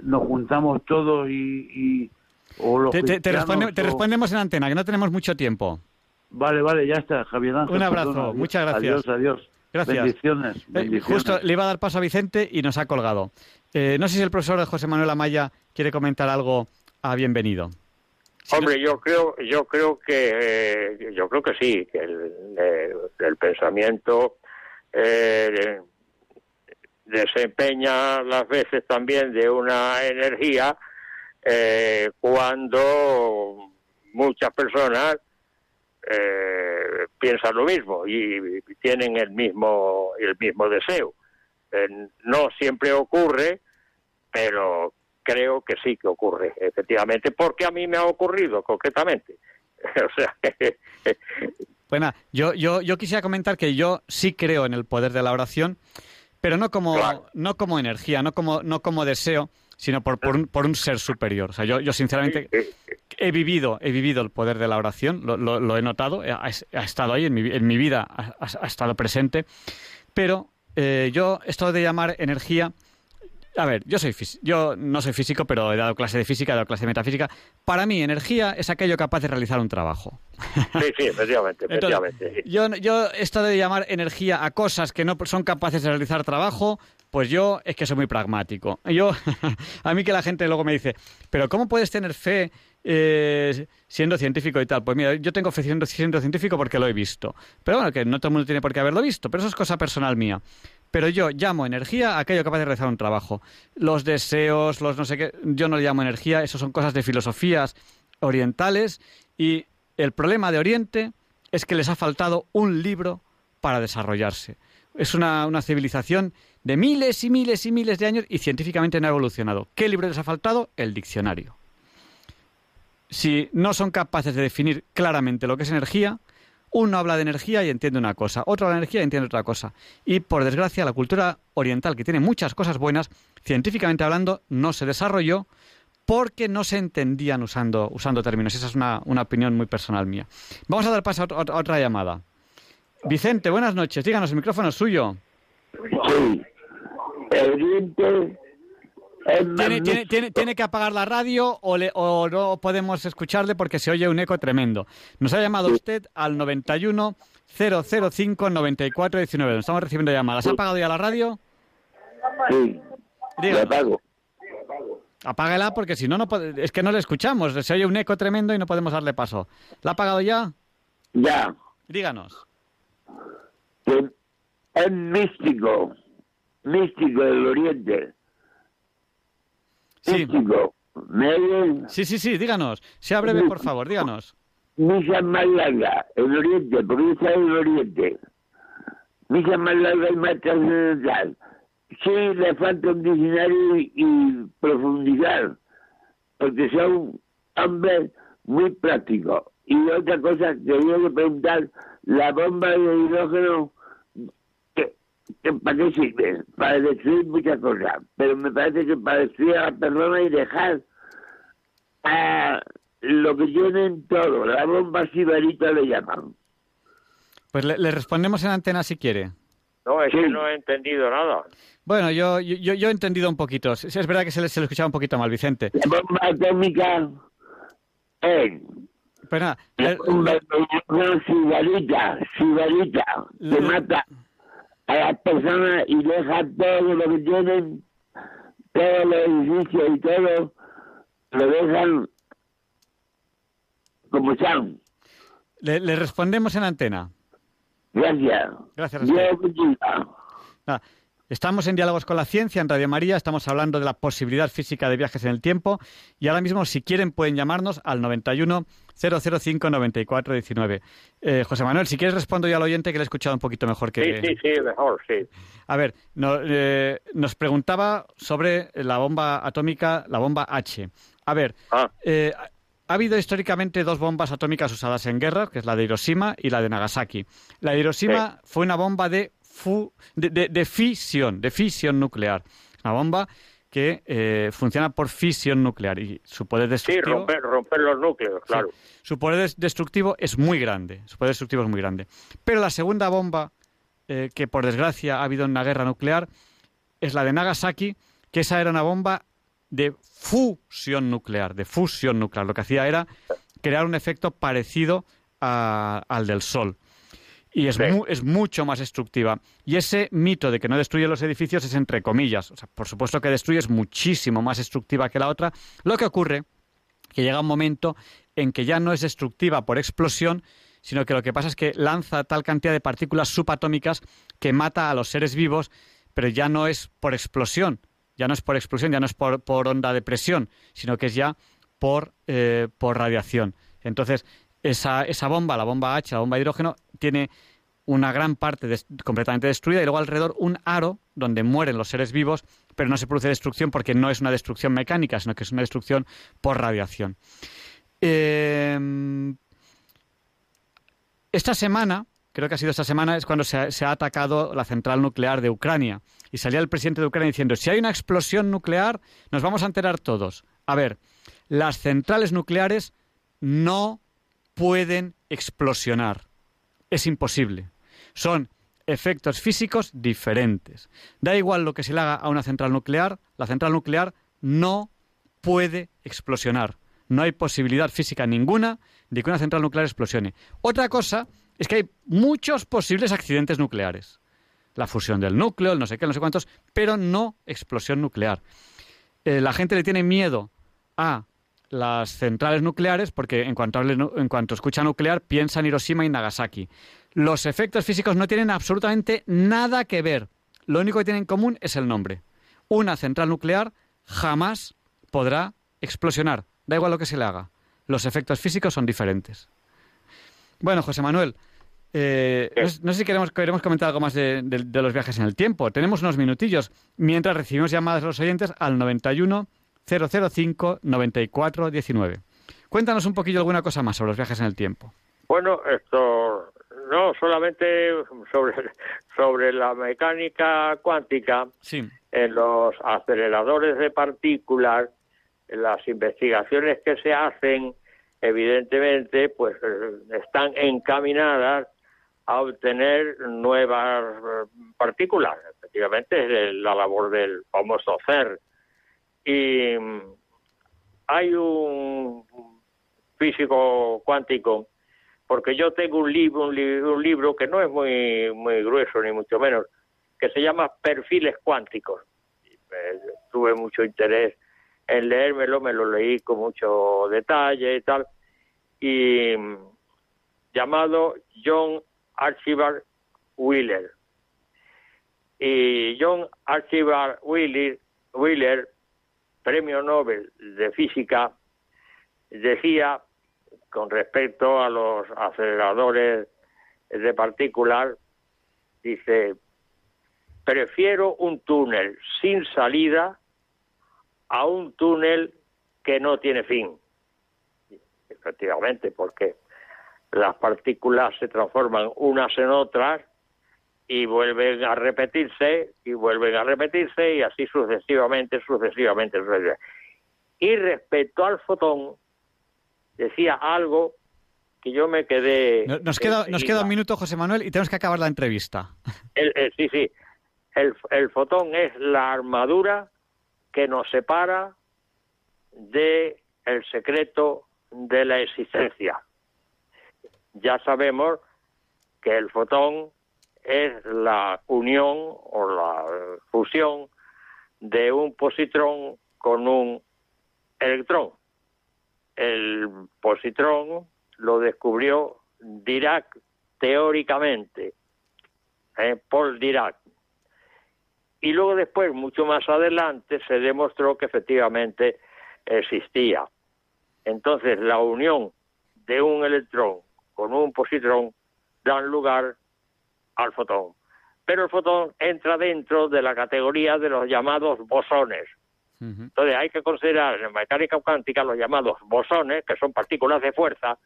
nos juntamos todos y... o te, te, respondemos en antena, que no tenemos mucho tiempo. Vale, vale, ya está, Javier Un abrazo, muchas gracias. Adiós, adiós. Gracias. Bendiciones, eh, justo le iba a dar paso a Vicente y nos ha colgado. Eh, no sé si el profesor José Manuel Amaya quiere comentar algo a bienvenido. Hombre, yo creo, yo creo que, eh, yo creo que sí, que el, el pensamiento eh, desempeña las veces también de una energía eh, cuando muchas personas eh, piensan lo mismo y tienen el mismo el mismo deseo. Eh, no siempre ocurre, pero creo que sí que ocurre, efectivamente, porque a mí me ha ocurrido concretamente. o sea, bueno, yo, yo, yo quisiera comentar que yo sí creo en el poder de la oración, pero no como, no como energía, no como, no como deseo, sino por, por, un, por un ser superior. O sea, yo, yo sinceramente he vivido, he vivido el poder de la oración, lo, lo, he notado, ha, estado ahí en mi, en mi vida, ha, ha estado presente, pero eh, yo esto de llamar energía a ver, yo soy yo no soy físico, pero he dado clase de física, he dado clase de metafísica. Para mí, energía es aquello capaz de realizar un trabajo. Sí, sí, efectivamente, efectivamente. yo, yo esto de llamar energía a cosas que no son capaces de realizar trabajo, pues yo es que soy muy pragmático. Yo, a mí que la gente luego me dice, pero ¿cómo puedes tener fe eh, siendo científico y tal? Pues mira, yo tengo fe siendo, siendo científico porque lo he visto. Pero bueno, que no todo el mundo tiene por qué haberlo visto, pero eso es cosa personal mía pero yo llamo energía a aquello capaz de realizar un trabajo. Los deseos, los no sé qué, yo no le llamo energía, eso son cosas de filosofías orientales y el problema de Oriente es que les ha faltado un libro para desarrollarse. Es una, una civilización de miles y miles y miles de años y científicamente no ha evolucionado. ¿Qué libro les ha faltado? El diccionario. Si no son capaces de definir claramente lo que es energía, uno habla de energía y entiende una cosa, otro habla de energía y entiende otra cosa. Y por desgracia, la cultura oriental, que tiene muchas cosas buenas, científicamente hablando, no se desarrolló porque no se entendían usando, usando términos. Esa es una, opinión muy personal mía. Vamos a dar paso a, otra llamada. Vicente, buenas noches. Díganos, el micrófono es suyo. Sí. Oriente ¿Tiene, que apagar la radio o, no podemos escucharle porque se oye un eco tremendo. Nos ha llamado usted al 91 005 94 19. estamos recibiendo llamadas. ¿Ha apagado ya la radio? Sí. La apago. Apáguela porque si no, no es que no le escuchamos. Se oye un eco tremendo y no podemos darle paso. ¿La ha apagado ya? Ya. Díganos. es místico, místico del Oriente Sí. Sí, sí, sí, díganos. Sea breve, por favor, díganos. Misa más larga, el Oriente, porque está en el Oriente. Misa más larga y más trascendental. Sí, le falta un diccionario y, profundizar, porque son hombres muy prácticos. Y otra cosa, quería preguntar, la bomba de hidrógeno ¿Para qué sirve? Para destruir muchas cosas. Pero me parece que para destruir a la persona y dejar a lo que tienen todo. La bomba sibarita le llaman. Pues le, respondemos en antena si quiere. No, es que no he entendido nada. Bueno, yo, yo, yo he entendido un poquito. Es, verdad que se le, se le escuchaba un poquito mal, Vicente. La bomba atómica es... Pero nada, la bomba sibarita, sibarita, se mata a las personas y deja todo lo que tienen, todos los edificios y todo, lo dejan como están. Le, le respondemos en antena. Gracias. Gracias. Estamos en Diálogos con la Ciencia en Radio María, estamos hablando de la posibilidad física de viajes en el tiempo y ahora mismo si quieren pueden llamarnos al 91 005 94 19. José Manuel, si quieres respondo yo al oyente que le he escuchado un poquito mejor que... Sí, sí, sí, mejor, sí. A ver, eh, nos preguntaba sobre la bomba atómica, la bomba H. A ver, ah. eh, ha habido históricamente dos bombas atómicas usadas en guerra, que es la de Hiroshima y la de Nagasaki. La de Hiroshima fue una bomba de de, fisión, de fisión nuclear. Una bomba que eh, funciona por fisión nuclear y su poder destructivo... Sí, romper, los núcleos, claro. su poder destructivo es muy grande, su poder destructivo es muy grande. Pero la segunda bomba, eh, que por desgracia ha habido en una guerra nuclear, es la de Nagasaki, que esa era una bomba de fusión nuclear, de fusión nuclear. Lo que hacía era crear un efecto parecido al del Sol y es, es mucho más destructiva. Y ese mito de que no destruye los edificios es entre comillas. O sea, por supuesto que destruye es muchísimo más destructiva que la otra. Lo que ocurre que llega un momento en que ya no es destructiva por explosión, sino que lo que pasa es que lanza tal cantidad de partículas subatómicas que mata a los seres vivos, pero ya no es por explosión, ya no es por explosión, ya no es por, onda de presión, sino que es ya por, eh, por radiación. Entonces, esa, bomba, la bomba H, la bomba de hidrógeno, tiene una gran parte completamente destruida y luego alrededor un aro donde mueren los seres vivos, pero no se produce destrucción porque no es una destrucción mecánica, sino que es una destrucción por radiación. Em, esta semana, creo que ha sido esta semana, es cuando se ha, atacado la central nuclear de Ucrania. Y salía el presidente de Ucrania diciendo, si hay una explosión nuclear, nos vamos a enterar todos. A ver, las centrales nucleares no pueden explosionar. Es imposible. Son efectos físicos diferentes. Da igual lo que se le haga a una central nuclear, la central nuclear no puede explosionar. No hay posibilidad física ninguna de que una central nuclear explosione. Otra cosa es que hay muchos posibles accidentes nucleares. La fusión del núcleo, el no sé qué, no sé cuántos, pero no explosión nuclear. Eh, la gente le tiene miedo a las centrales nucleares porque en cuanto, en cuanto escucha nuclear piensa en Hiroshima y Nagasaki. Los efectos físicos no tienen absolutamente nada que ver. Lo único que tienen en común es el nombre. Una central nuclear jamás podrá explosionar. Da igual lo que se le haga. Los efectos físicos son diferentes. Bueno, José Manuel, eh, no, sé si queremos, queremos comentar algo más de, los viajes en el tiempo. Tenemos unos minutillos mientras recibimos llamadas de los oyentes al 91 005 94 19. Cuéntanos un poquillo alguna cosa más sobre los viajes en el tiempo. Bueno, esto no solamente sobre, sobre la mecánica cuántica, en los aceleradores de partículas, en las investigaciones que se hacen, evidentemente, pues eh, están encaminadas a obtener nuevas eh, partículas. Efectivamente, es la labor del famoso CER. Y mm, hay un físico cuántico porque yo tengo un libro, un, libro que no es muy, muy grueso ni mucho menos, que se llama Perfiles Cuánticos. Pues, tuve mucho interés en leérmelo, me lo leí con mucho detalle y tal, y llamado John Archibald Wheeler. Y John Archibald Wheeler, premio Nobel de Física, decía con respecto a los aceleradores de partículas, dice, prefiero un túnel sin salida a un túnel que no tiene fin. Efectivamente, porque las partículas se transforman unas en otras y vuelven a repetirse y vuelven a repetirse y así sucesivamente, sucesivamente. Y respecto al fotón, decía algo que yo me quedé... Nos queda, nos queda un minuto, José Manuel, y tenemos que acabar la entrevista. sí, sí. El, el fotón es la armadura que nos separa de el secreto de la existencia. Ya sabemos que el fotón es la unión o la fusión de un positrón con un electrón el positrón lo descubrió Dirac teóricamente, eh, Paul Dirac. Y luego después, mucho más adelante, se demostró que efectivamente existía. Entonces, la unión de un electrón con un positrón dan lugar al fotón. Pero el fotón entra dentro de la categoría de los llamados bosones, entonces hay que considerar en mecánica cuántica los llamados bosones, que son partículas de fuerza,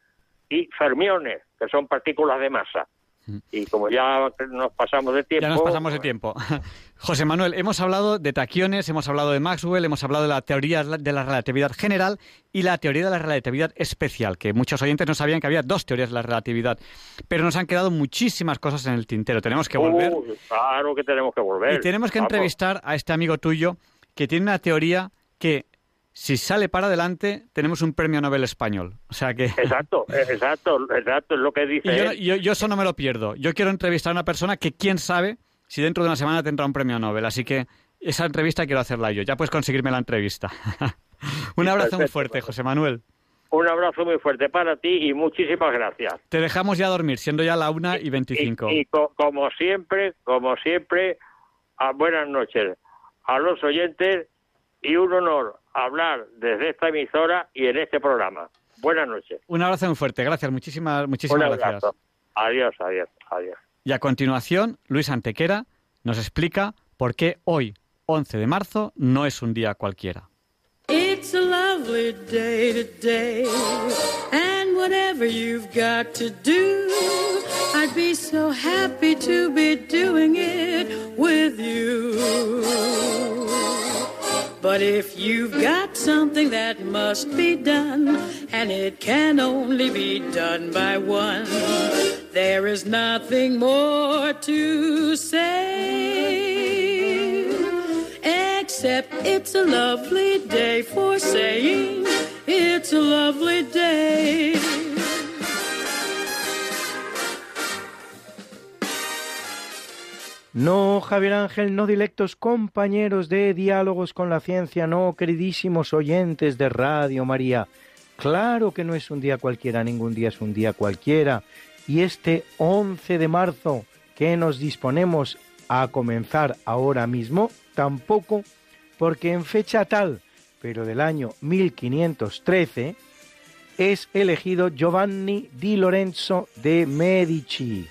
y fermiones, que son partículas de masa. Y como ya nos pasamos de tiempo... Ya nos pasamos de tiempo. José Manuel, hemos hablado de taquiones, hemos hablado de Maxwell, hemos hablado de la teoría de la relatividad general y la teoría de la relatividad especial, que muchos oyentes no sabían que había dos teorías de la relatividad. Pero nos han quedado muchísimas cosas en el tintero. Tenemos que volver. claro que tenemos que volver. Y tenemos que entrevistar a este amigo tuyo que tiene una teoría que si sale para adelante tenemos un premio Nobel español. O sea que Exacto, exacto, exacto, es lo que dice. yo, yo, eso no me lo pierdo. Yo quiero entrevistar a una persona que quién sabe si dentro de una semana tendrá un premio Nobel, así que esa entrevista quiero hacerla yo. Ya puedes conseguirme la entrevista. un abrazo muy fuerte, José Manuel. Un abrazo muy fuerte para ti y muchísimas gracias. Te dejamos ya dormir, siendo ya la una y veinticinco. Y, como siempre, como siempre, a buenas noches a los oyentes y un honor hablar desde esta emisora y en este programa. Buenas noches. Un abrazo muy fuerte, gracias, muchísimas, muchísimas gracias. Adiós, adiós, adiós. Y a continuación, Luis Antequera nos explica por qué hoy, 11 de marzo, no es un día cualquiera. It's a lovely day today, and whatever you've got to do, I'd be so happy to be doing it with you. But if you've got something that must be done, and it can only be done by one, there is nothing more to say. Except it's a lovely day for saying it's a lovely day. No, Javier Ángel, no directos compañeros de diálogos con la ciencia, no, queridísimos oyentes de Radio María. Claro que no es un día cualquiera, ningún día es un día cualquiera. Y este 11 de marzo que nos disponemos a comenzar ahora mismo, tampoco, porque en fecha tal, pero del año 1513, es elegido Giovanni di Lorenzo de Medici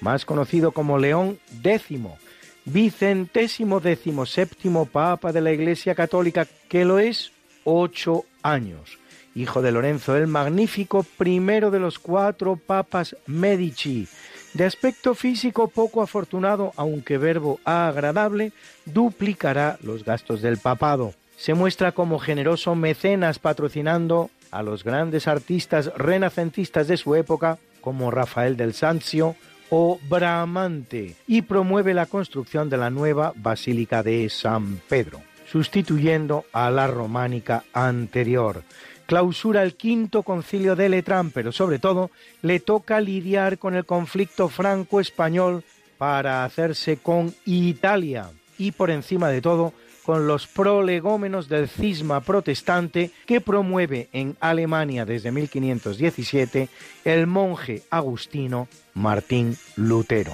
más conocido como León X, vicentésimo décimo séptimo Papa de la Iglesia Católica, que lo es ocho años, hijo de Lorenzo el Magnífico, primero de los cuatro papas Medici, de aspecto físico poco afortunado, aunque verbo agradable, duplicará los gastos del papado. Se muestra como generoso mecenas patrocinando a los grandes artistas renacentistas de su época, como Rafael del Sancio, o Bramante y promueve la construcción de la nueva Basílica de San Pedro, sustituyendo a la románica anterior. Clausura el quinto concilio de Letrán, pero sobre todo le toca lidiar con el conflicto franco-español para hacerse con Italia y por encima de todo con los prolegómenos del cisma protestante que promueve en Alemania desde 1517 el monje agustino Martín Lutero.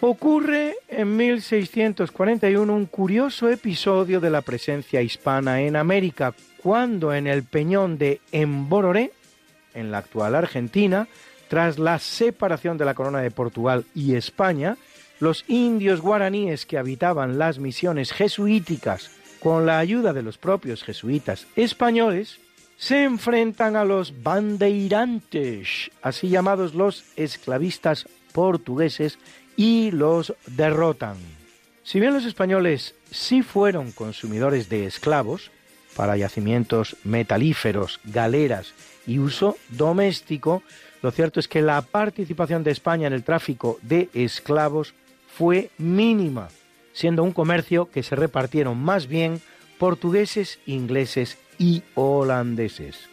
Ocurre en 1641 un curioso episodio de la presencia hispana en América, cuando en el peñón de Embororé, en la actual Argentina, tras la separación de la corona de Portugal y España, los indios guaraníes que habitaban las misiones jesuíticas con la ayuda de los propios jesuitas españoles, se enfrentan a los bandeirantes, así llamados los esclavistas portugueses, y los derrotan. Si bien los españoles sí fueron consumidores de esclavos, para yacimientos metalíferos, galeras y uso doméstico, lo cierto es que la participación de España en el tráfico de esclavos fue mínima, siendo un comercio que se repartieron más bien portugueses, ingleses y holandeses.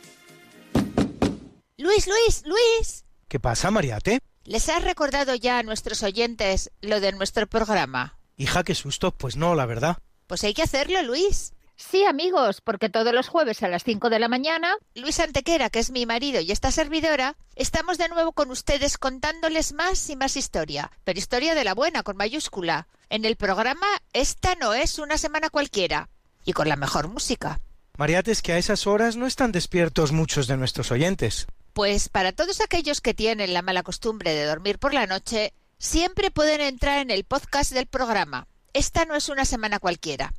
Luis, Luis, Luis. ¿Qué pasa, Mariate? ¿Les has recordado ya a nuestros oyentes lo de nuestro programa? Hija, qué susto. Pues no, la verdad. Pues hay que hacerlo, Luis. Sí, amigos, porque todos los jueves a las 5 de la mañana, Luis Antequera, que es mi marido y esta servidora, estamos de nuevo con ustedes contándoles más y más historia, pero historia de la buena, con mayúscula. En el programa Esta no es una semana cualquiera, y con la mejor música. Mariate, es que a esas horas no están despiertos muchos de nuestros oyentes. Pues para todos aquellos que tienen la mala costumbre de dormir por la noche, siempre pueden entrar en el podcast del programa. Esta no es una semana cualquiera.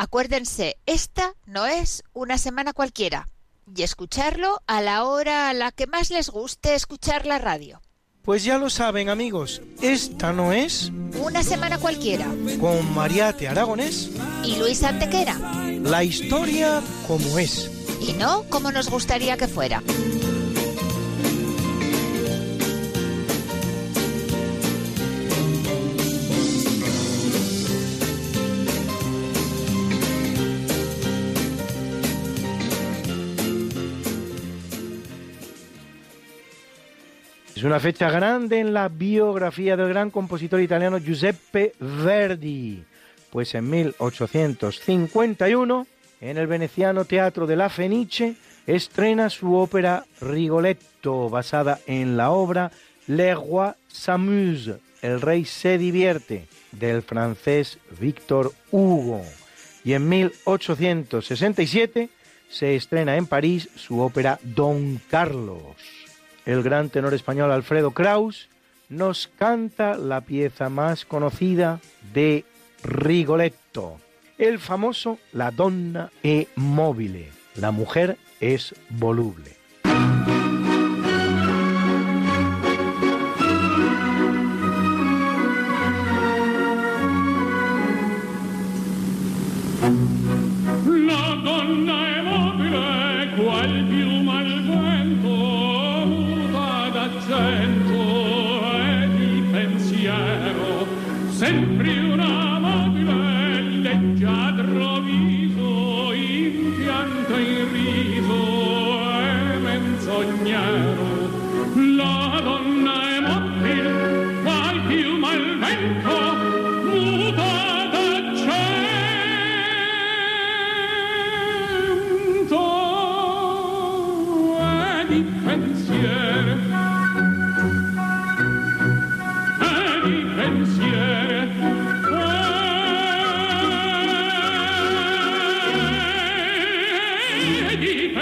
Acuérdense, esta no es una semana cualquiera. Y escucharlo a la hora a la que más les guste escuchar la radio. Pues ya lo saben amigos, esta no es una semana cualquiera. Con Mariate Aragonés y Luis Antequera. La historia como es. Y no como nos gustaría que fuera. Es una fecha grande en la biografía del gran compositor italiano Giuseppe Verdi, pues en 1851, en el veneciano Teatro de la Fenice, estrena su ópera Rigoletto, basada en la obra Le Roi s'amuse, El rey se divierte, del francés Victor Hugo. Y en 1867 se estrena en París su ópera Don Carlos. El gran tenor español Alfredo Kraus nos canta la pieza más conocida de Rigoletto, el famoso La donna è mobile, la mujer es voluble.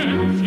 Di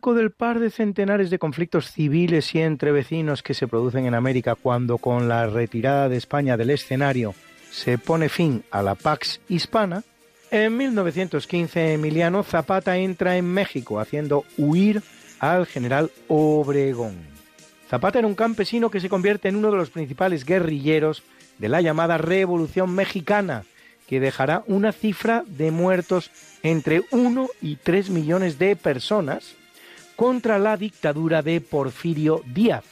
marco del par de centenares de conflictos civiles y entre vecinos que se producen en América cuando con la retirada de España del escenario se pone fin a la Pax Hispana, en 1915 Emiliano Zapata entra en México haciendo huir al general Obregón. Zapata era un campesino que se convierte en uno de los principales guerrilleros de la llamada Revolución Mexicana, que dejará una cifra de muertos entre 1 y 3 millones de personas contra la dictadura de Porfirio Díaz,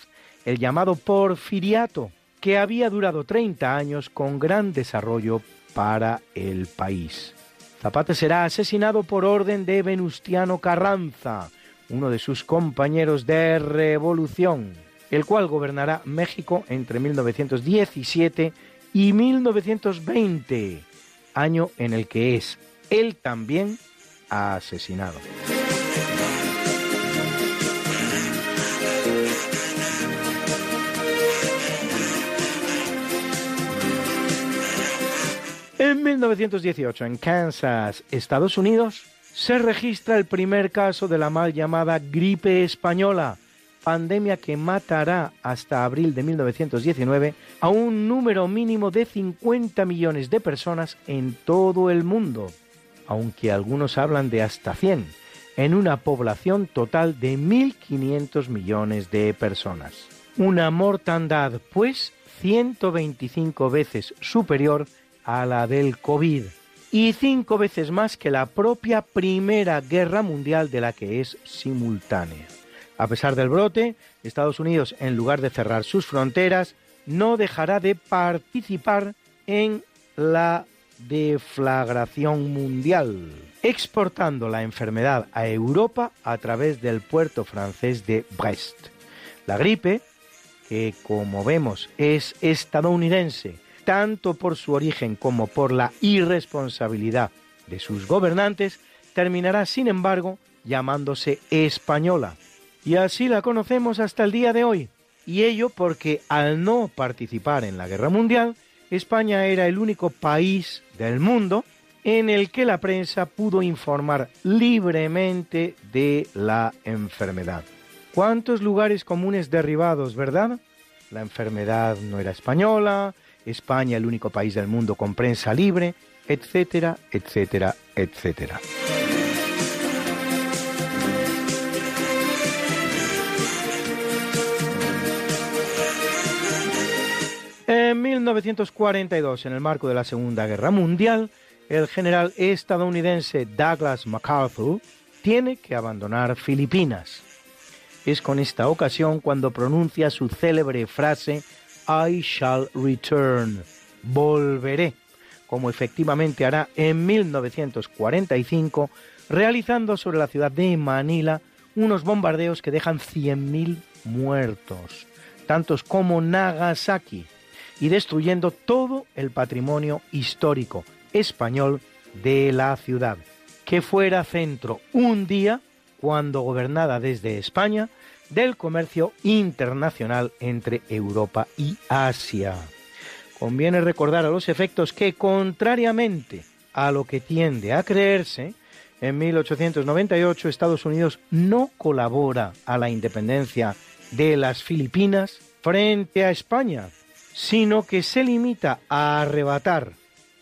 el llamado Porfiriato, que había durado 30 años con gran desarrollo para el país. Zapata será asesinado por orden de Venustiano Carranza, uno de sus compañeros de revolución, el cual gobernará México entre 1917 y 1920, año en el que es él también asesinado. En 1918, en Kansas, Estados Unidos, se registra el primer caso de la mal llamada gripe española, pandemia que matará hasta abril de 1919 a un número mínimo de 50 millones de personas en todo el mundo, aunque algunos hablan de hasta 100, en una población total de 1.500 millones de personas. Una mortandad, pues, 125 veces superior a la del COVID y cinco veces más que la propia Primera Guerra Mundial de la que es simultánea. A pesar del brote, Estados Unidos, en lugar de cerrar sus fronteras, no dejará de participar en la deflagración mundial, exportando la enfermedad a Europa a través del puerto francés de Brest. La gripe, que como vemos es estadounidense, tanto por su origen como por la irresponsabilidad de sus gobernantes, terminará, sin embargo, llamándose española. Y así la conocemos hasta el día de hoy. Y ello porque al no participar en la guerra mundial, España era el único país del mundo en el que la prensa pudo informar libremente de la enfermedad. ¿Cuántos lugares comunes derribados, verdad? La enfermedad no era española, España el único país del mundo con prensa libre, etcétera, etcétera, etcétera. En 1942, en el marco de la Segunda Guerra Mundial, el general estadounidense Douglas MacArthur tiene que abandonar Filipinas. Es con esta ocasión cuando pronuncia su célebre frase I shall return, volveré, como efectivamente hará en 1945, realizando sobre la ciudad de Manila unos bombardeos que dejan 100.000 muertos, tantos como Nagasaki, y destruyendo todo el patrimonio histórico español de la ciudad, que fuera centro un día, cuando gobernada desde España, del comercio internacional entre Europa y Asia. Conviene recordar a los efectos que, contrariamente a lo que tiende a creerse, en 1898 Estados Unidos no colabora a la independencia de las Filipinas frente a España, sino que se limita a arrebatar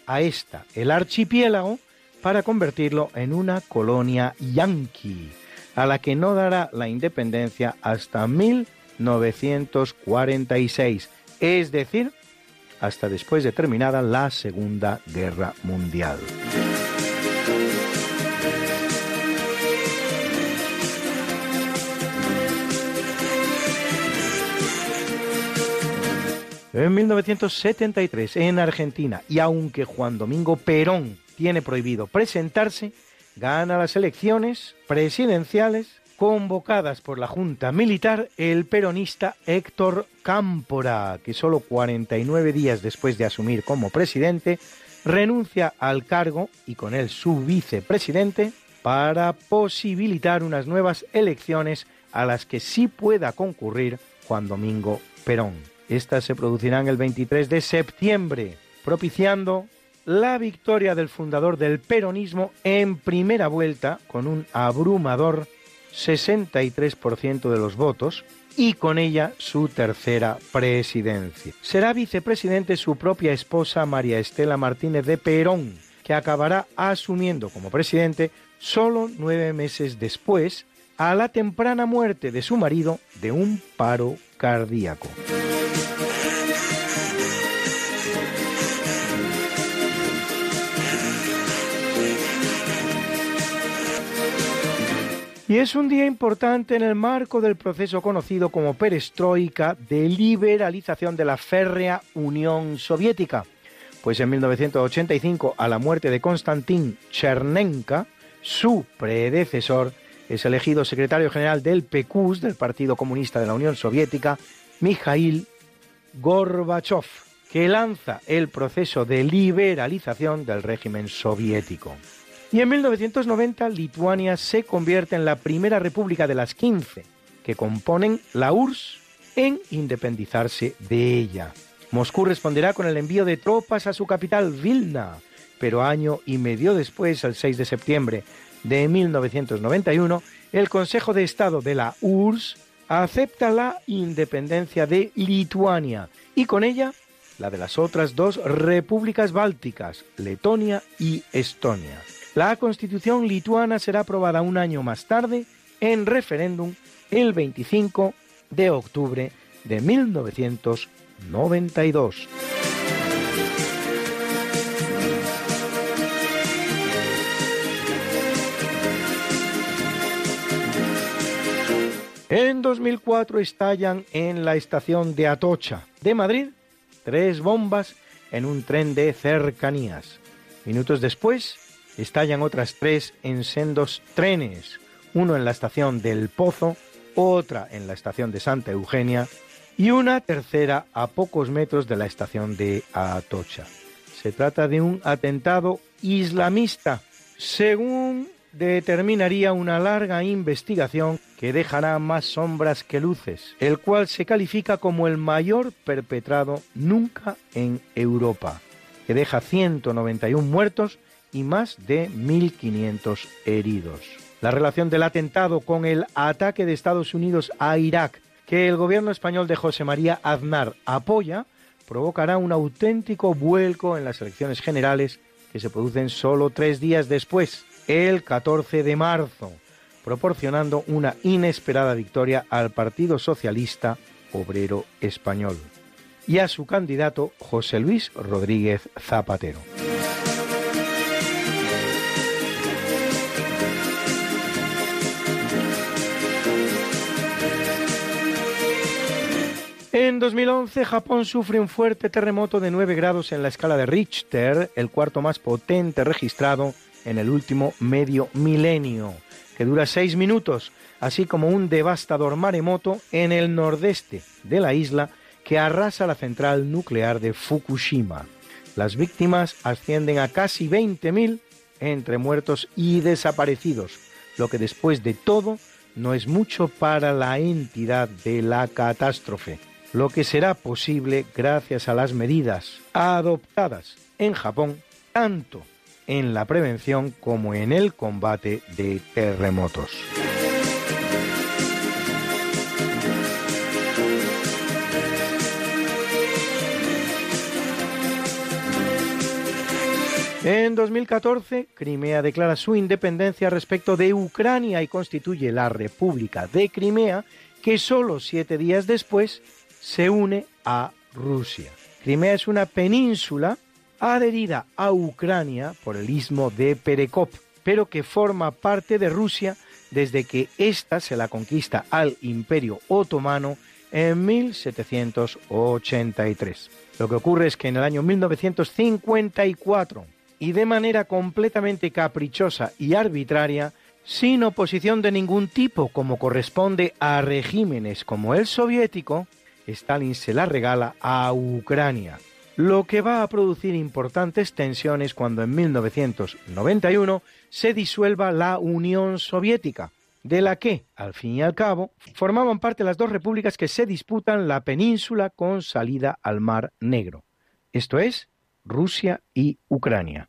a esta el archipiélago para convertirlo en una colonia yanqui, a la que no dará la independencia hasta 1946, es decir, hasta después de terminada la Segunda Guerra Mundial. En 1973, en Argentina, y aunque Juan Domingo Perón tiene prohibido presentarse, gana las elecciones presidenciales convocadas por la Junta Militar el peronista Héctor Cámpora, que solo 49 días después de asumir como presidente, renuncia al cargo y con él su vicepresidente para posibilitar unas nuevas elecciones a las que sí pueda concurrir Juan Domingo Perón. Estas se producirán el 23 de septiembre, propiciando la victoria del fundador del peronismo en primera vuelta con un abrumador 63% de los votos y con ella su tercera presidencia. Será vicepresidente su propia esposa María Estela Martínez de Perón, que acabará asumiendo como presidente solo nueve meses después a la temprana muerte de su marido de un paro cardíaco. Y es un día importante en el marco del proceso conocido como perestroika de liberalización de la férrea Unión Soviética, pues en 1985, a la muerte de Konstantin Chernenka, su predecesor es elegido secretario general del PQS, del Partido Comunista de la Unión Soviética, Mikhail Gorbachev, que lanza el proceso de liberalización del régimen soviético. Y en 1990 Lituania se convierte en la primera república de las 15 que componen la URSS en independizarse de ella. Moscú responderá con el envío de tropas a su capital Vilna, pero año y medio después, el 6 de septiembre de 1991, el Consejo de Estado de la URSS acepta la independencia de Lituania y con ella la de las otras dos repúblicas bálticas, Letonia y Estonia. La constitución lituana será aprobada un año más tarde en referéndum el 25 de octubre de 1992. En 2004 estallan en la estación de Atocha de Madrid tres bombas en un tren de cercanías. Minutos después, estallan otras tres en sendos trenes, uno en la estación del Pozo, otra en la estación de Santa Eugenia y una tercera a pocos metros de la estación de Atocha. Se trata de un atentado islamista, según determinaría una larga investigación que dejará más sombras que luces, el cual se califica como el mayor perpetrado nunca en Europa, que deja 191 muertos y más de 1.500 heridos. La relación del atentado con el ataque de Estados Unidos a Irak, que el gobierno español de José María Aznar apoya, provocará un auténtico vuelco en las elecciones generales que se producen solo tres días después, el 14 de marzo, proporcionando una inesperada victoria al Partido Socialista Obrero Español y a su candidato José Luis Rodríguez Zapatero. En 2011, Japón sufre un fuerte terremoto de 9 grados en la escala de Richter, el cuarto más potente registrado en el último medio milenio, que dura 6 minutos, así como un devastador maremoto en el nordeste de la isla que arrasa la central nuclear de Fukushima. Las víctimas ascienden a casi 20.000 entre muertos y desaparecidos, lo que después de todo no es mucho para la entidad de la catástrofe lo que será posible gracias a las medidas adoptadas en Japón, tanto en la prevención como en el combate de terremotos. En 2014, Crimea declara su independencia respecto de Ucrania y constituye la República de Crimea, que solo siete días después se une a Rusia. Crimea es una península adherida a Ucrania por el istmo de Perekop, pero que forma parte de Rusia desde que ésta se la conquista al Imperio Otomano en 1783. Lo que ocurre es que en el año 1954, y de manera completamente caprichosa y arbitraria, sin oposición de ningún tipo como corresponde a regímenes como el soviético, Stalin se la regala a Ucrania, lo que va a producir importantes tensiones cuando en 1991 se disuelva la Unión Soviética, de la que, al fin y al cabo, formaban parte las dos repúblicas que se disputan la península con salida al Mar Negro, esto es, Rusia y Ucrania.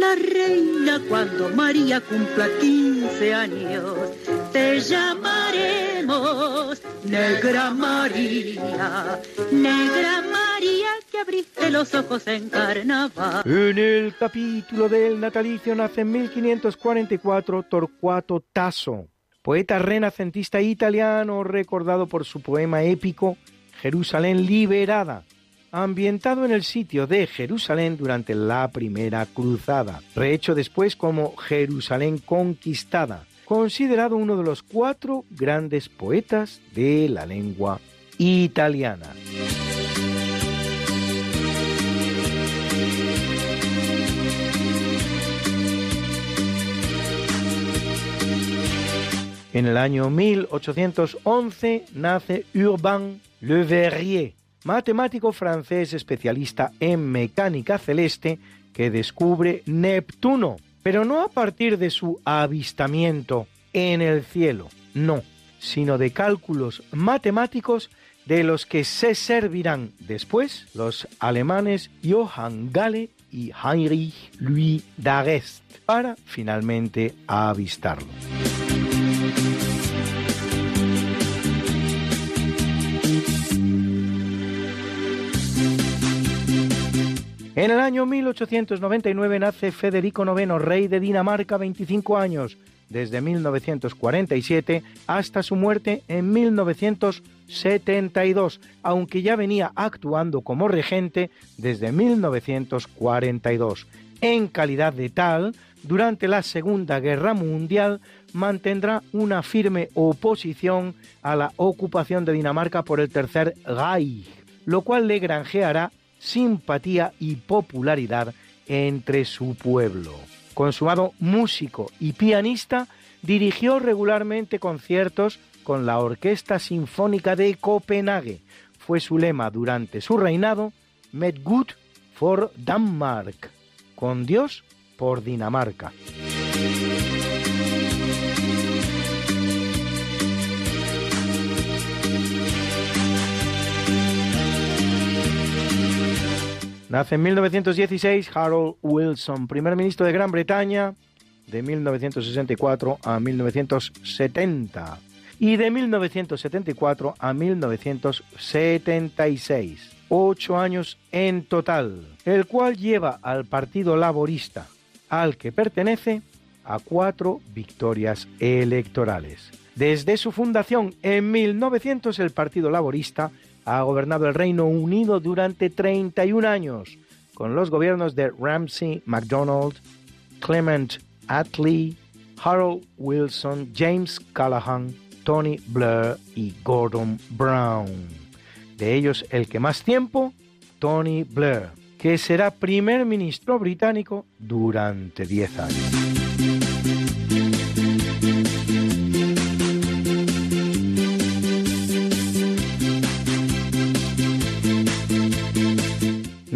la reina cuando María cumpla 15 años. Te llamaremos Negra María, Negra María que abriste los ojos en carnaval. En el capítulo del natalicio nace en 1544 Torcuato Tasso, poeta renacentista italiano recordado por su poema épico Jerusalén liberada, ambientado en el sitio de Jerusalén durante la Primera Cruzada, rehecho después como Jerusalén conquistada, considerado uno de los cuatro grandes poetas de la lengua italiana. En el año 1811 nace Urbain Le Verrier, matemático francés especialista en mecánica celeste que descubre Neptuno, pero no a partir de su avistamiento en el cielo, no, sino de cálculos matemáticos de los que se servirán después los alemanes Johann Gale y Heinrich Louis d'Arrest para finalmente avistarlo. En el año 1899 nace Federico IX, rey de Dinamarca, 25 años, desde 1947 hasta su muerte en 1990. 1972, aunque ya venía actuando como regente desde 1942. En calidad de tal, durante la Segunda Guerra Mundial mantendrá una firme oposición a la ocupación de Dinamarca por el Tercer Reich, lo cual le granjeará simpatía y popularidad entre su pueblo. Consumado músico y pianista, dirigió regularmente conciertos con la Orquesta Sinfónica de Copenhague. Fue su lema durante su reinado, Med Gud for Danmark, con Dios por Dinamarca. Nace en 1916 Harold Wilson, primer ministro de Gran Bretaña de 1964 a 1970 y de 1974 a 1976. Ocho años en total, el cual lleva al Partido Laborista, al que pertenece, a cuatro victorias electorales. Desde su fundación en 1900 el Partido Laborista ha gobernado el Reino Unido durante 31 años, con los gobiernos de Ramsay MacDonald, Clement Attlee, Harold Wilson, James Callahan, Tony Blair y Gordon Brown. De ellos, el que más tiempo, Tony Blair, que será primer ministro británico durante 10 años.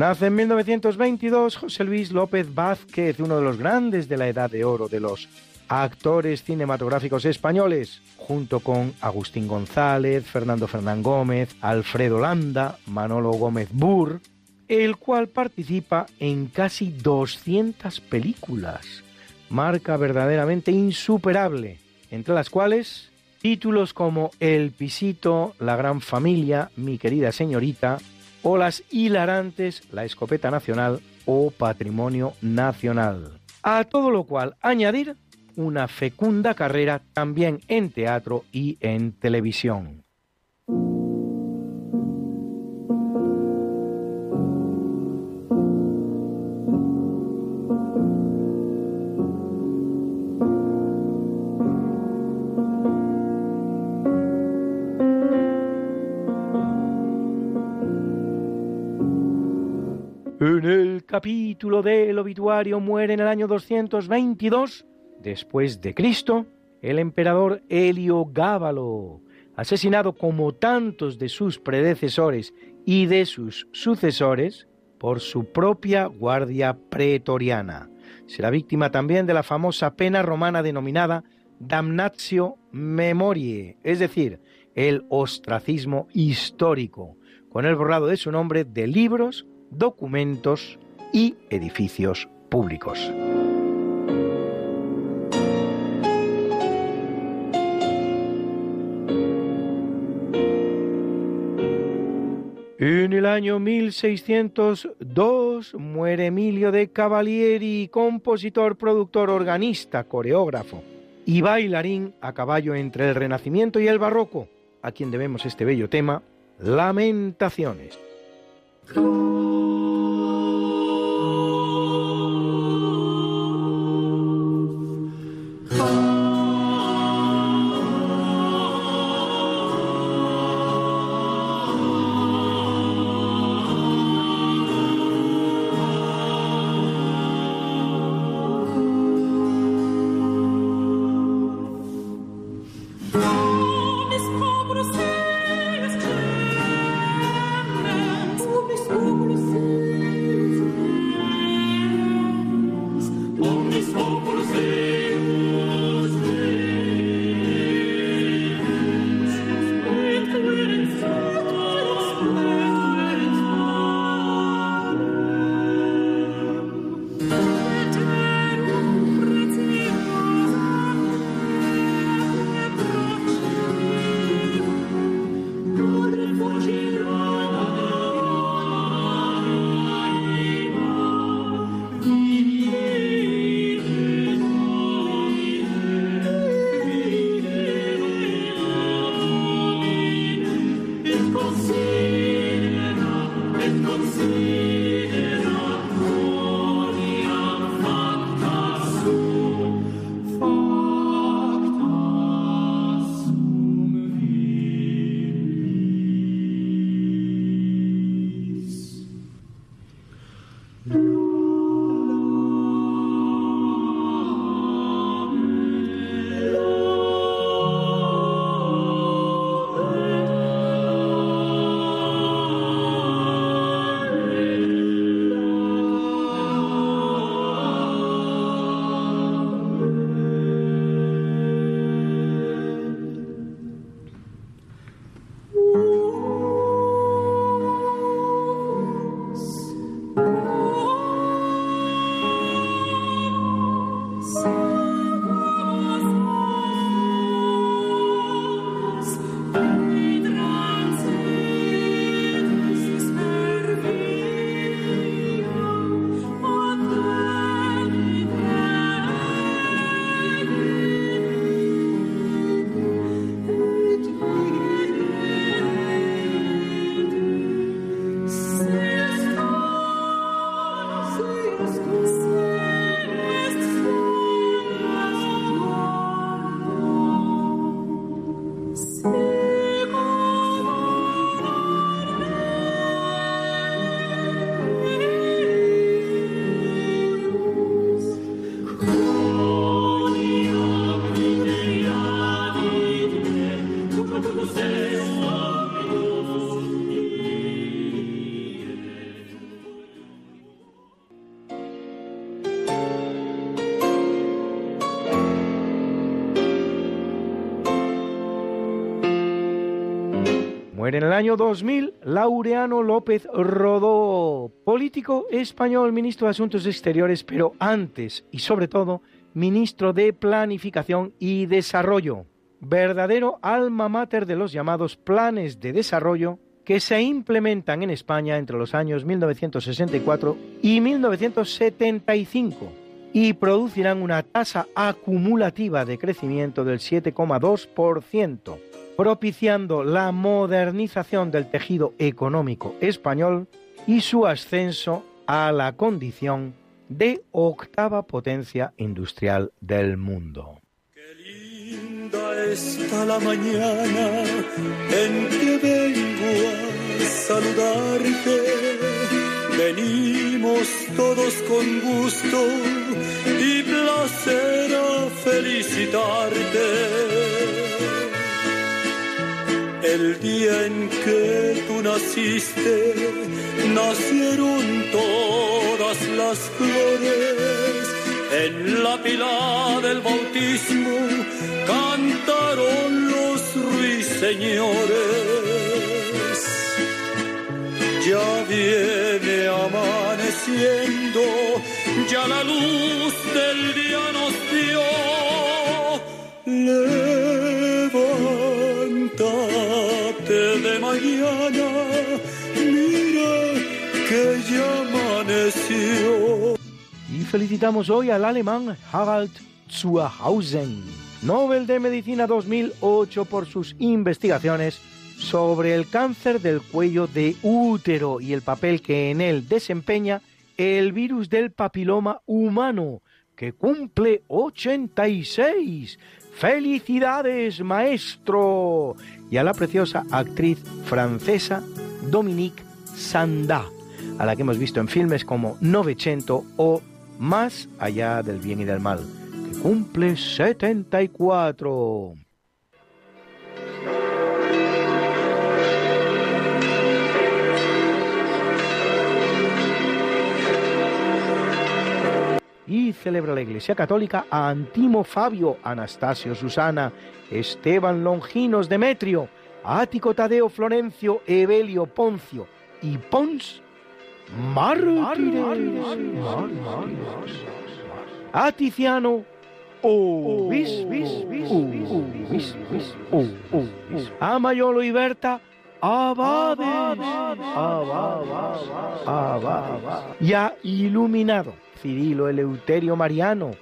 Nace en 1922 José Luis López Vázquez, uno de los grandes de la Edad de Oro de los actores cinematográficos españoles, junto con Agustín González, Fernando Fernán Gómez, Alfredo Landa, Manolo Gómez Burr, el cual participa en casi 200 películas, marca verdaderamente insuperable, entre las cuales títulos como El Pisito, La Gran Familia, Mi querida señorita, o las hilarantes La Escopeta Nacional o Patrimonio Nacional. A todo lo cual añadir una fecunda carrera también en teatro y en televisión. Capítulo del obituario muere en el año 222 después de Cristo el emperador Helio Gábalo, asesinado como tantos de sus predecesores y de sus sucesores por su propia guardia pretoriana. Será víctima también de la famosa pena romana denominada damnatio memoriae, es decir, el ostracismo histórico, con el borrado de su nombre de libros, documentos y edificios públicos. En el año 1602 muere Emilio de Cavalieri, compositor, productor, organista, coreógrafo y bailarín a caballo entre el Renacimiento y el Barroco, a quien debemos este bello tema, Lamentaciones. En el año 2000 Laureano López Rodó, político español, ministro de Asuntos Exteriores, pero antes y sobre todo ministro de Planificación y Desarrollo, verdadero alma mater de los llamados planes de desarrollo que se implementan en España entre los años 1964 y 1975 y producirán una tasa acumulativa de crecimiento del 7,2%, propiciando la modernización del tejido económico español y su ascenso a la condición de octava potencia industrial del mundo. Qué linda está la mañana en que vengo a saludarte. Venimos todos con gusto y placer a felicitarte. El día en que tú naciste, nacieron todas las flores. En la pila del bautismo cantaron los ruiseñores. Ya viene amaneciendo, ya la luz del día nos dio. Felicitamos hoy al alemán Harald Zuhausen, Nobel de Medicina 2008 por sus investigaciones sobre el cáncer del cuello de útero y el papel que en él desempeña el virus del papiloma humano, que cumple 86. ¡Felicidades, maestro! Y a la preciosa actriz francesa Dominique Sanda, a la que hemos visto en filmes como Novecento o Más allá del bien y del mal, que cumple 74. y celebra la Iglesia Católica a Antimo Fabio, Anastasio Susana, Esteban Longinos Demetrio, Ático Tadeo Florencio, Evelio Poncio y Pons mártires. A Tiziano a Mayolo y Berta abades, ya iluminado. Cirilo Eleuterio Mariano,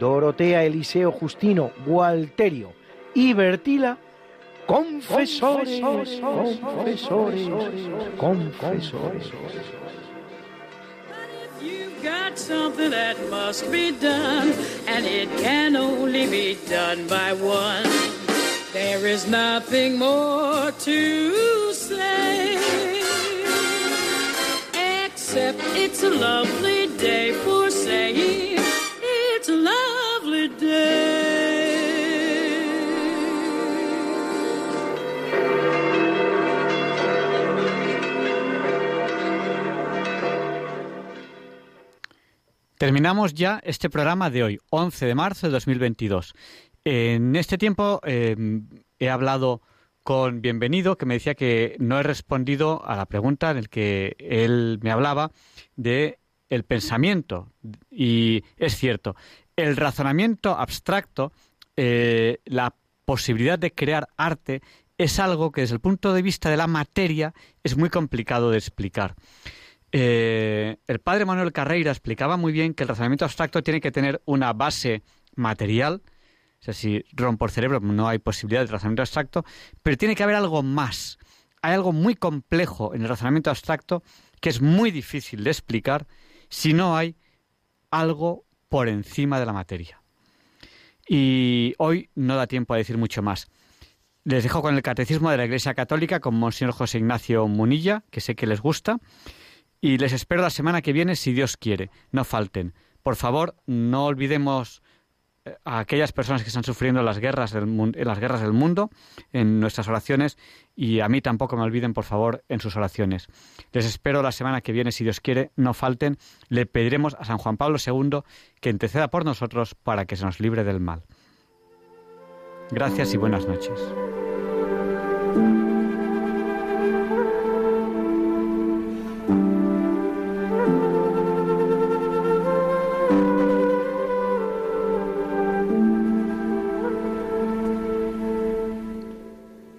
Dorotea Eliseo Justino Gualterio. Y Bertila, confesores, confesores, confesores. Got something that must be done, and it can only be done by one. There is nothing more to say, except it's a lovely day for saying Terminamos ya este programa de hoy, 11 de marzo de 2022. En este tiempo eh, he hablado con Bienvenido, que me decía que no he respondido a la pregunta en la que él me hablaba de el pensamiento. Y es cierto, el razonamiento abstracto, eh, la posibilidad de crear arte, es algo que desde el punto de vista de la materia es muy complicado de explicar. Eh, el padre Manuel Carreira explicaba muy bien que el razonamiento abstracto tiene que tener una base material, o sea, si rompo el cerebro no hay posibilidad de razonamiento abstracto, pero tiene que haber algo más. Hay algo muy complejo en el razonamiento abstracto que es muy difícil de explicar si no hay algo por encima de la materia. Y hoy no da tiempo a decir mucho más. Les dejo con el Catecismo de la Iglesia Católica con Monseñor José Ignacio Munilla, que sé que les gusta, y les espero la semana que viene si Dios quiere. No falten. Por favor, no olvidemos eh, a aquellas personas que están sufriendo las guerras del en las guerras del mundo en nuestras oraciones y a mí tampoco me olviden por favor en sus oraciones. Les espero la semana que viene si Dios quiere, no falten. Le pediremos a San Juan Pablo II que interceda por nosotros para que se nos libre del mal. Gracias y buenas noches.